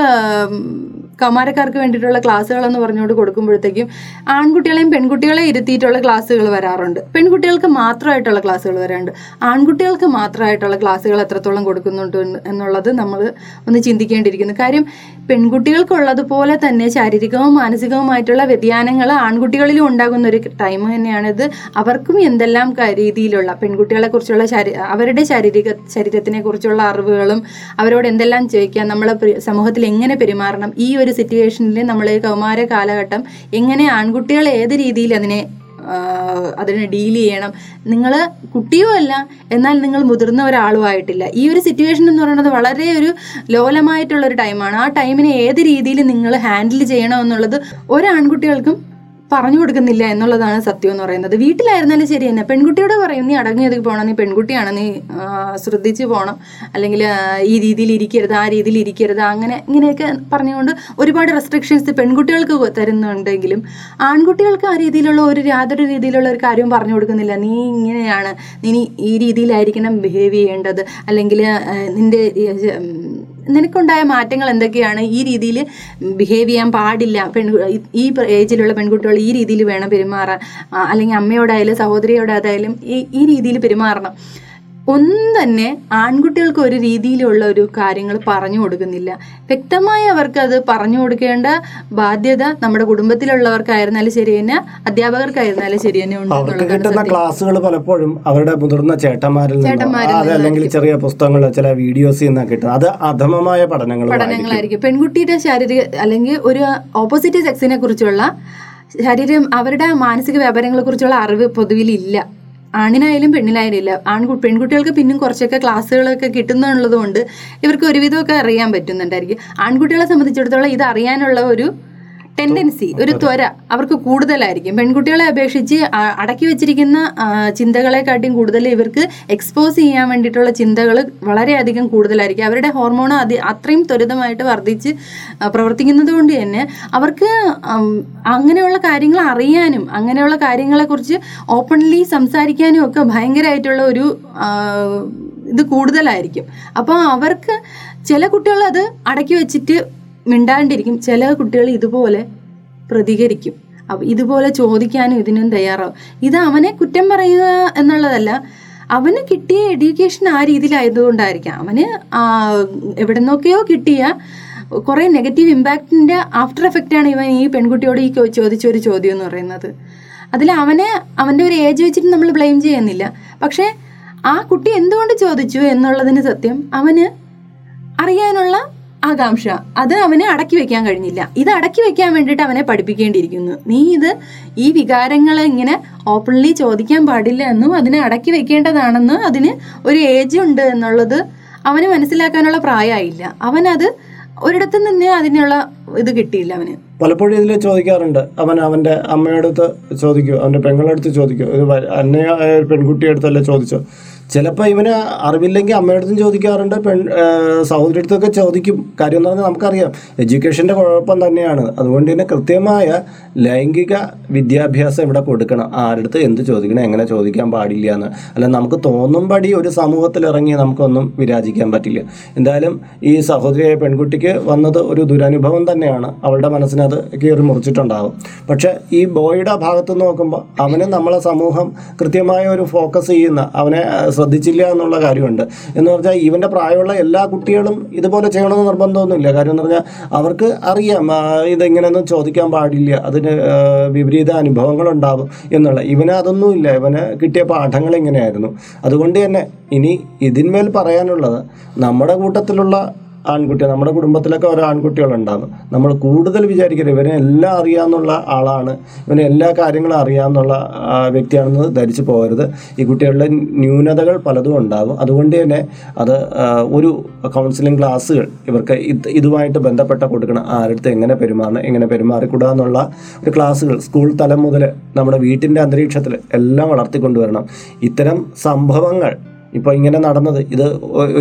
കൗമാരക്കാർക്ക് വേണ്ടിയിട്ടുള്ള ക്ലാസ്സുകൾ എന്ന് പറഞ്ഞുകൊണ്ട് കൊടുക്കുമ്പോഴത്തേക്കും ആൺകുട്ടികളെയും പെൺകുട്ടികളെയും ഇരുത്തിയിട്ടുള്ള ക്ലാസ്സുകൾ വരാറുണ്ട്. പെൺകുട്ടികൾക്ക് മാത്രമായിട്ടുള്ള ക്ലാസ്സുകൾ വരാറുണ്ട്. ആൺകുട്ടികൾക്ക് മാത്രമായിട്ടുള്ള ക്ലാസ്സുകൾ എത്രത്തോളം കൊടുക്കുന്നുണ്ട് എന്നുള്ളത് നമ്മൾ ഒന്ന് ചിന്തിക്കേണ്ടിയിരിക്കുന്നു. കാര്യം പെൺകുട്ടികൾക്കുള്ളതുപോലെ തന്നെ ശാരീരികവും മാനസികവുമായിട്ടുള്ള വ്യതിയാനങ്ങൾ ആൺകുട്ടികളിലും ഉണ്ടാകുന്ന ഒരു ടൈം തന്നെയാണിത്. അവർക്കും എന്തെല്ലാം രീതിയിലുള്ള പെൺകുട്ടികളെ കുറിച്ചുള്ള അവരുടെ ശാരീരിക ശരീരത്തിനെ കുറിച്ചുള്ള അറിവുകളും അവരോട് എന്തെല്ലാം ചോദിക്കാം നമ്മളെ സമൂഹത്തിൽ എങ്ങനെ പെരുമാറണം ഈ ഒരു സിറ്റുവേഷനിൽ നമ്മൾ കൗമാര കാലഘട്ടം എങ്ങനെ ആൺകുട്ടികൾ ഏത് രീതിയിൽ അതിനെ അതിനെ ഡീൽ ചെയ്യണം? നിങ്ങൾ കുട്ടിയോ അല്ല എന്നാൽ നിങ്ങൾ മുതിർന്ന ഒരാളും ആയിട്ടില്ല. ഈ ഒരു സിറ്റുവേഷൻ എന്ന് പറയുന്നത് വളരെ ഒരു ലോലമായിട്ടുള്ള ഒരു ടൈമാണ് ആ ടൈമിനെ ഏത് രീതിയിൽ നിങ്ങൾ ഹാൻഡിൽ ചെയ്യണം എന്നുള്ളത് ഒരാൺകുട്ടികൾക്കും പറഞ്ഞു കൊടുക്കുന്നില്ല എന്നുള്ളതാണ് സത്യം എന്ന് പറയുന്നത്. വീട്ടിലായിരുന്നാലും ശരി തന്നെ. പെൺകുട്ടിയോട് പറയും നീ അടങ്ങിയതിൽ പോകണം നീ പെൺകുട്ടിയാണ്. നീ ശ്രദ്ധിച്ച് പോകണം അല്ലെങ്കിൽ ഈ രീതിയിൽ ഇരിക്കരുത് ആ രീതിയിൽ ഇരിക്കരുത്. അങ്ങനെ ഇങ്ങനെയൊക്കെ പറഞ്ഞുകൊണ്ട് ഒരുപാട് റെസ്ട്രിക്ഷൻസ് പെൺകുട്ടികൾക്ക് തരുന്നുണ്ടെങ്കിലും ആൺകുട്ടികൾക്ക് ആ രീതിയിലുള്ള ഒരു യാതൊരു രീതിയിലുള്ള ഒരു കാര്യവും പറഞ്ഞു കൊടുക്കുന്നില്ല. നീ ഇങ്ങനെയാണ്. നീ ഈ രീതിയിലായിരിക്കണം ബിഹേവ് ചെയ്യേണ്ടത്. അല്ലെങ്കിൽ നിന്റെ നിനക്കുണ്ടായ മാറ്റങ്ങൾ എന്തൊക്കെയാണ്? ഈ രീതിയിൽ ബിഹേവ് ചെയ്യാൻ പാടില്ല. പെൺ ഈ ഏജിലുള്ള പെൺകുട്ടികൾ ഈ രീതിയിൽ വേണം പെരുമാറാൻ. അല്ലെങ്കിൽ അമ്മയോടായാലും സഹോദരിയോടായാലും ഈ ഈ രീതിയിൽ പെരുമാറണം. ഒന്നും തന്നെ ആൺകുട്ടികൾക്ക് ഒരു രീതിയിലുള്ള ഒരു കാര്യങ്ങൾ പറഞ്ഞു കൊടുക്കുന്നില്ല. വ്യക്തമായി അവർക്ക് അത് പറഞ്ഞു കൊടുക്കേണ്ട ബാധ്യത നമ്മുടെ കുടുംബത്തിലുള്ളവർക്കായിരുന്നാലും ശരി തന്നെ അധ്യാപകർക്കായിരുന്നാലും ശരി തന്നെ അവർക്ക് കിട്ടുന്ന ക്ലാസ്സുകൾ പലപ്പോഴും അവരുടെ മുതിർന്ന ചേട്ടന്മാരിൽ അത് അല്ലെങ്കിൽ ചെറിയ പുസ്തകങ്ങൾ ചില വീഡിയോസ് കിട്ടും. അത് അധമമായ പഠനങ്ങൾ പഠനങ്ങളായിരിക്കും. പെൺകുട്ടിയുടെ ശാരീരിക അല്ലെങ്കിൽ ഒരു ഓപ്പോസിറ്റ് സെക്സിനെ കുറിച്ചുള്ള ശരീരം അവരുടെ മാനസിക വ്യാപാരങ്ങളെ കുറിച്ചുള്ള അറിവ് പൊതുവിൽ ഇല്ല. ആണിനായാലും പെണ്ണിനായാലും ഇല്ല. ആൺകു പെൺകുട്ടികൾക്ക് പിന്നും കുറച്ചൊക്കെ ക്ലാസ്സുകളൊക്കെ കിട്ടുന്നുള്ളതുകൊണ്ട് ഇവർക്ക് ഒരുവിധമൊക്കെ അറിയാൻ പറ്റുന്നുണ്ടായിരിക്കും. ആൺകുട്ടികളെ സംബന്ധിച്ചിടത്തോളം ഇത് അറിയാനുള്ള ഒരു ടെൻഡൻസി ഒരു ത്വര അവർക്ക് കൂടുതലായിരിക്കും. പെൺകുട്ടികളെ അപേക്ഷിച്ച് അടക്കി വെച്ചിരിക്കുന്ന ചിന്തകളെക്കാട്ടിയും കൂടുതൽ ഇവർക്ക് എക്സ്പോസ് ചെയ്യാൻ വേണ്ടിയിട്ടുള്ള ചിന്തകൾ വളരെയധികം കൂടുതലായിരിക്കും. അവരുടെ ഹോർമോൺ അതി അത്രയും ത്വരിതമായിട്ട് വർദ്ധിച്ച് പ്രവർത്തിക്കുന്നത് കൊണ്ട് തന്നെ അവർക്ക് അങ്ങനെയുള്ള കാര്യങ്ങൾ അറിയാനും അങ്ങനെയുള്ള കാര്യങ്ങളെക്കുറിച്ച് ഓപ്പൺലി സംസാരിക്കാനും ഒക്കെ ഭയങ്കരമായിട്ടുള്ള ഒരു ഇത് കൂടുതലായിരിക്കും. അപ്പോൾ അവർക്ക് ചില കുട്ടികൾ അത് അടക്കി വെച്ചിട്ട് മിണ്ടാണ്ടിരിക്കും. ചില കുട്ടികൾ ഇതുപോലെ പ്രതികരിക്കും. അപ്പൊ ഇതുപോലെ ചോദിക്കാനും ഇതിനും തയ്യാറാവും. ഇത് അവനെ കുറ്റം പറയുക എന്നുള്ളതല്ല അവന് കിട്ടിയ എഡ്യൂക്കേഷൻ ആ രീതിയിലായതുകൊണ്ടായിരിക്കാം. അവന് എവിടെ നിന്നൊക്കെയോ കിട്ടിയ കുറേ നെഗറ്റീവ് ഇമ്പാക്റ്റിന്റെ ആഫ്റ്റർ എഫക്റ്റാണ് ഇവൻ ഈ പെൺകുട്ടിയോട് ഈ ചോദിച്ച ഒരു ചോദ്യം എന്ന് പറയുന്നത്. അതിൽ അവനെ അവന്റെ ഒരു ഏജ് വെച്ചിട്ട് നമ്മൾ ബ്ലെയിം ചെയ്യുന്നില്ല. പക്ഷേ ആ കുട്ടി എന്തുകൊണ്ട് ചോദിച്ചു എന്നുള്ളതിന് സത്യം അവന് അറിയാനുള്ള ആകാംക്ഷ. അത് അവനെ അടക്കി വെക്കാൻ കഴിഞ്ഞില്ല. ഇത് അടക്കി വെക്കാൻ വേണ്ടിയിട്ട് അവനെ പഠിപ്പിക്കേണ്ടിയിരിക്കുന്നു. നീ ഇത് ഈ വികാരങ്ങളെ ഇങ്ങനെ ഓപ്പൺലി ചോദിക്കാൻ പാടില്ല എന്നും അതിനെ അടക്കി വെക്കേണ്ടതാണെന്ന് അതിന് ഒരു ഏജ് ഉണ്ട് എന്നുള്ളത് അവന് മനസ്സിലാക്കാനുള്ള പ്രായമായില്ല. അവനത് ഒരിടത്തു നിന്ന് അതിനുള്ള ഇത് കിട്ടിയില്ല അവന്. പലപ്പോഴും ഇതിൽ ചോദിക്കാറുണ്ട്. അവൻ അവന്റെ അമ്മയുടെ അടുത്ത് ചോദിക്കും അവന്റെ പെങ്ങളടുത്ത് ചോദിക്കൂ. ഒരു ഒരു പെൺകുട്ടിയുടെ അടുത്തല്ലേ ചോദിച്ചോ? ചിലപ്പോൾ ഇവന് അറിവില്ലെങ്കിൽ അമ്മയടുത്തും ചോദിക്കാറുണ്ട് പെൺ സഹോദരി അടുത്തൊക്കെ ചോദിക്കും. കാര്യം എന്ന് പറഞ്ഞാൽ നമുക്കറിയാം. എഡ്യൂക്കേഷന്റെ കുഴപ്പം തന്നെയാണ്. അതുകൊണ്ട് തന്നെ കൃത്യമായ ലൈംഗിക വിദ്യാഭ്യാസം ഇവിടെ കൊടുക്കണം. ആരടുത്ത് എന്ത് ചോദിക്കണം എങ്ങനെ ചോദിക്കാൻ പാടില്ല എന്ന്. അല്ല നമുക്ക് തോന്നുമ്പടി ഒരു സമൂഹത്തിൽ ഇറങ്ങി നമുക്കൊന്നും വിരാജിക്കാൻ പറ്റില്ല. എന്തായാലും ഈ സഹോദരിയായ പെൺകുട്ടിക്ക് വന്നത് ഒരു ദുരനുഭവം തന്നെയാണ്. അവളുടെ മനസ്സിനത് കീറി മുറിച്ചിട്ടുണ്ടാകും പക്ഷേ ഈ ബോയുടെ ഭാഗത്ത് നോക്കുമ്പോൾ അവന് നമ്മളെ സമൂഹം കൃത്യമായ ഒരു ഫോക്കസ് ചെയ്യുന്ന അവനെ ശ്രദ്ധിച്ചില്ല എന്നുള്ള കാര്യമുണ്ട്. എന്ന് പറഞ്ഞാൽ ഇവന്റെ പ്രായമുള്ള എല്ലാ കുട്ടികളും ഇതുപോലെ ചെയ്യണമെന്ന് നിർബന്ധമൊന്നുമില്ല. കാര്യം എന്ന് പറഞ്ഞാൽ അവർക്ക് അറിയാം ഇതെങ്ങനെയൊന്നും ചോദിക്കാൻ പാടില്ല അതിന് വിപരീത അനുഭവങ്ങൾ അനുഭവങ്ങളുണ്ടാകും എന്നുള്ള. ഇവന് അതൊന്നുമില്ല ഇവന് കിട്ടിയ പാഠങ്ങൾ ഇങ്ങനെയായിരുന്നു. അതുകൊണ്ട് തന്നെ ഇനി ഇതിന്മേൽ പറയാനുള്ളത് നമ്മുടെ കൂട്ടത്തിലുള്ള ആൺകുട്ടി നമ്മുടെ കുടുംബത്തിലൊക്കെ ഓരോ ആൺകുട്ടികളുണ്ടാകും നമ്മൾ കൂടുതൽ വിചാരിക്കരുത്. ഇവനെ എല്ലാം അറിയാമെന്നുള്ള ആളാണ്. ഇവന് എല്ലാ കാര്യങ്ങളും അറിയാമെന്നുള്ള വ്യക്തിയാണെന്ന് ധരിച്ചു പോകരുത്. ഈ കുട്ടികളുടെ ന്യൂനതകൾ പലതും ഉണ്ടാകും. അതുകൊണ്ട് തന്നെ അത് ഒരു കൗൺസിലിംഗ് ക്ലാസ്സുകൾ ഇവർക്ക് ഇത് ഇതുമായിട്ട് ബന്ധപ്പെട്ട കൊടുക്കണം. ആരടുത്ത് എങ്ങനെ പെരുമാറണം എങ്ങനെ പെരുമാറിക്കൂടാ എന്നുള്ള ഒരു ക്ലാസ്സുകൾ സ്കൂൾ തലം മുതൽ നമ്മുടെ വീട്ടിന്റെ അന്തരീക്ഷത്തിൽ എല്ലാം വളർത്തിക്കൊണ്ടുവരണം. ഇത്തരം സംഭവങ്ങൾ ഇപ്പോൾ ഇങ്ങനെ നടന്നത്. ഇത്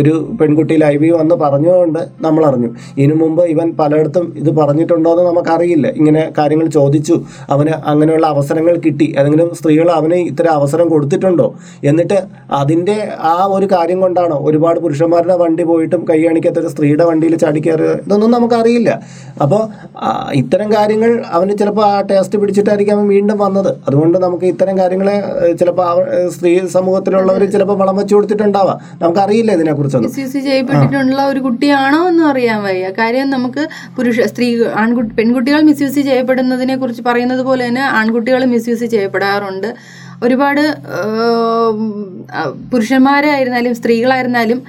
ഒരു പെൺകുട്ടി ലൈവിൽ വന്ന് പറഞ്ഞുകൊണ്ട് നമ്മൾ അറിഞ്ഞു ഇതിനു മുമ്പ് ഇവൻ പലയിടത്തും ഇത് പറഞ്ഞിട്ടുണ്ടോ എന്ന് നമുക്കറിയില്ല. ഇങ്ങനെ കാര്യങ്ങൾ ചോദിച്ചു. അവന് അങ്ങനെയുള്ള അവസരങ്ങൾ കിട്ടി. ഏതെങ്കിലും സ്ത്രീകൾ അവന് ഇത്തരം അവസരം കൊടുത്തിട്ടുണ്ടോ? എന്നിട്ട് അതിന്റെ ആ ഒരു കാര്യം കൊണ്ടാണോ ഒരുപാട് പുരുഷന്മാരുടെ വണ്ടി പോയിട്ടും കൈ കാണിക്കാത്ത സ്ത്രീയുടെ വണ്ടിയിൽ ചാടിക്കയറുക ഇതൊന്നും നമുക്കറിയില്ല. അപ്പോൾ ഇത്തരം കാര്യങ്ങൾ അവന് ചിലപ്പോൾ ആ ടേസ്റ്റ് പിടിച്ചിട്ടായിരിക്കും അവൻ വീണ്ടും വന്നത്. അതുകൊണ്ട് നമുക്ക് ഇത്തരം കാര്യങ്ങളെ ചിലപ്പോൾ സ്ത്രീ സമൂഹത്തിലുള്ളവർ ചിലപ്പോൾ വളം വെച്ച് കൊടുത്തിട്ടുണ്ടാവാം. നമുക്കറിയില്ല ഇതിനെക്കുറിച്ചൊന്നും. മിസ്യൂസ് ചെയ്യപ്പെട്ടിട്ടുള്ള ഒരു കുട്ടിയാണോ എന്ന് അറിയാൻ വയ്യ. കാര്യം നമുക്ക് പുരുഷ സ്ത്രീ ആൺകുട്ടി പെൺകുട്ടികൾ മിസ്യൂസ് ചെയ്യപ്പെടുന്നതിനെ കുറിച്ച് പറയുന്നത് പോലെ തന്നെ ആൺകുട്ടികൾ മിസ്യൂസ് ചെയ്യപ്പെടാറുണ്ട് ഒരുപാട് പുരുഷന്മാരായിരുന്നാലും സ്ത്രീകളായിരുന്നാലും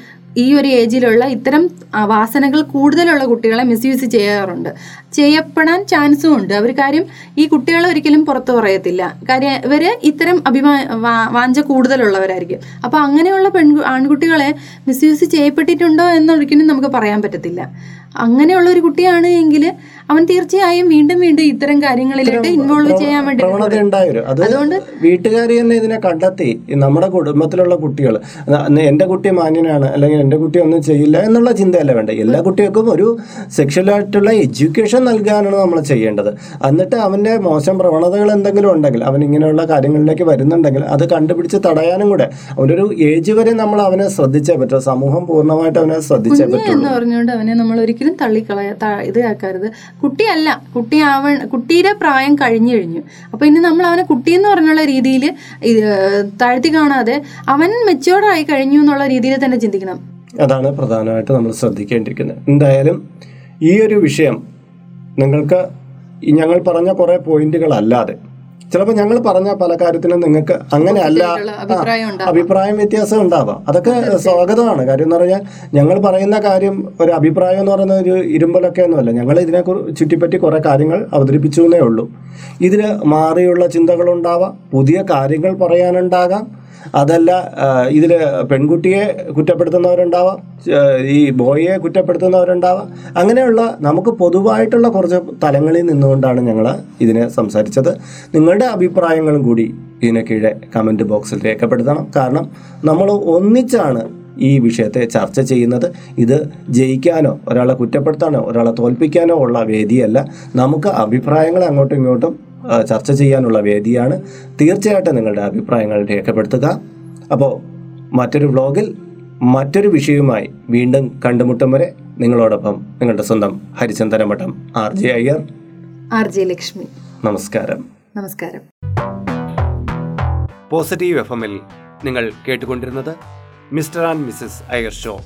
ഈ ഒരു ഏജിലുള്ള ഇത്തരം വാസനകൾ കൂടുതലുള്ള കുട്ടികളെ മിസ്യൂസ് ചെയ്യാറുണ്ട്. ചെയ്യപ്പെടാൻ ചാൻസും ഉണ്ട്. അവർ കാര്യം ഈ കുട്ടികളെ ഒരിക്കലും പുറത്തു പറയത്തില്ല. കാര്യം ഇവർ ഇത്തരം അഭിമാ വാഞ്ച കൂടുതലുള്ളവരായിരിക്കും. അപ്പോൾ അങ്ങനെയുള്ള പെൺ ആൺകുട്ടികളെ മിസ്യൂസ് ചെയ്യപ്പെട്ടിട്ടുണ്ടോ എന്നൊരിക്കലും നമുക്ക് പറയാൻ പറ്റത്തില്ല. അങ്ങനെയുള്ള ഒരു കുട്ടിയാണ് എങ്കിൽ അവൻ തീർച്ചയായും വീണ്ടും വീണ്ടും ഇത്തരം കാര്യങ്ങളിലോട്ട് ഇൻവോൾവ് ചെയ്യാൻ വേണ്ടി അതുകൊണ്ട് വീട്ടുകാർ തന്നെ ഇതിനെ കണ്ടെത്തി നമ്മുടെ കുടുംബത്തിലുള്ള കുട്ടികൾ എന്റെ കുട്ടി മാന്യനാണ് അല്ലെങ്കിൽ എന്റെ കുട്ടി ഒന്നും ചെയ്യില്ല എന്നുള്ള ചിന്തയല്ല വേണ്ട. എല്ലാ കുട്ടികൾക്കും ഒരു സെക്ഷലായിട്ടുള്ള എഡ്യൂക്കേഷൻ നൽകാനാണ് നമ്മൾ ചെയ്യേണ്ടത്. എന്നിട്ട് അവന്റെ മോശം പ്രവണതകൾ എന്തെങ്കിലും ഉണ്ടെങ്കിൽ അവൻ ഇങ്ങനെയുള്ള കാര്യങ്ങളിലേക്ക് വരുന്നുണ്ടെങ്കിൽ അത് കണ്ടുപിടിച്ച് തടയാനും കൂടെ അവന്റെ ഒരു ഏജ് വരെ നമ്മൾ അവനെ ശ്രദ്ധിച്ചേ പറ്റും. സമൂഹം പൂർണമായിട്ട് അവനെ ശ്രദ്ധിച്ചേ പറ്റും എന്ന് പറഞ്ഞുകൊണ്ട് അവനെ നമ്മൾ ഒരിക്കലും തള്ളിക്കളയ ഇതാക്കരുത്. കുട്ടിയല്ല കുട്ടിയാവ കുട്ടിയുടെ പ്രായം കഴിഞ്ഞു കഴിഞ്ഞു. അപ്പൊ ഇനി നമ്മൾ അവനെ കുട്ടി എന്ന് പറഞ്ഞുള്ള രീതിയിൽ താഴ്ത്തി കാണാതെ അവൻ മെച്ചുവേർഡായി കഴിഞ്ഞു എന്നുള്ള രീതിയിൽ തന്നെ ചിന്തിക്കണം. അതാണ് പ്രധാനമായിട്ട് നമ്മൾ ശ്രദ്ധിക്കേണ്ടിയിരിക്കുന്നത് എന്തായാലും ഈ ഒരു വിഷയം നിങ്ങൾക്ക് ഞങ്ങൾ പറഞ്ഞ കുറേ പോയിന്റുകളല്ലാതെ ചിലപ്പോൾ ഞങ്ങൾ പറഞ്ഞ പല കാര്യത്തിനും നിങ്ങൾക്ക് അങ്ങനെ അല്ല അഭിപ്രായം വ്യത്യാസം ഉണ്ടാവാം. അതൊക്കെ സ്വാഗതമാണ്. കാര്യം എന്ന് പറഞ്ഞാൽ ഞങ്ങൾ പറയുന്ന കാര്യം ഒരു അഭിപ്രായം എന്ന് പറയുന്ന ഒരു ഇരുമ്പലൊക്കെ ഒന്നുമല്ല. ഞങ്ങൾ ഇതിനെ ചുറ്റിപ്പറ്റി കുറേ കാര്യങ്ങൾ അവതരിപ്പിച്ചു എന്നേ ഉള്ളൂ. ഇതിന് മാറിയുള്ള ചിന്തകളുണ്ടാവാം പുതിയ കാര്യങ്ങൾ പറയാനുണ്ടാകാം അതല്ല ഇതിൽ പെൺകുട്ടിയെ കുറ്റപ്പെടുത്തുന്നവരുണ്ടാവാം ഈ ബോയിയെ കുറ്റപ്പെടുത്തുന്നവരുണ്ടാവാം. അങ്ങനെയുള്ള നമുക്ക് പൊതുവായിട്ടുള്ള കുറച്ച് തലങ്ങളിൽ നിന്നുകൊണ്ടാണ് ഞങ്ങൾ ഇതിനെ സംസാരിച്ചത്. നിങ്ങളുടെ അഭിപ്രായങ്ങളും കൂടി ഇതിന് കീഴെ കമന്റ് ബോക്സിൽ രേഖപ്പെടുത്തണം. കാരണം നമ്മൾ ഒന്നിച്ചാണ് ഈ വിഷയത്തെ ചർച്ച ചെയ്യുന്നത്. ഇത് ജയിക്കാനോ ഒരാളെ കുറ്റപ്പെടുത്താനോ ഒരാളെ തോൽപ്പിക്കാനോ ഉള്ള വേദിയല്ല. നമുക്ക് അഭിപ്രായങ്ങൾ അങ്ങോട്ടും ഇങ്ങോട്ടും ചർച്ച ചെയ്യാനുള്ള വേദിയാണ്. തീർച്ചയായിട്ടും നിങ്ങളുടെ അഭിപ്രായങ്ങൾ രേഖപ്പെടുത്തുക. അപ്പോൾ മറ്റൊരു വ്ലോഗിൽ മറ്റൊരു വിഷയവുമായി വീണ്ടും കണ്ടുമുട്ടും വരെ നിങ്ങളോടൊപ്പം നിങ്ങളുടെ സ്വന്തം Harichandanamadham R J Iyer. R J Lakshmi. നമസ്കാരം. നമസ്കാരം. പോസിറ്റീവ് എഫ് എമ്മിൽ നിങ്ങൾ കേട്ടുകൊണ്ടിരുന്നത് mister and missus Iyer show.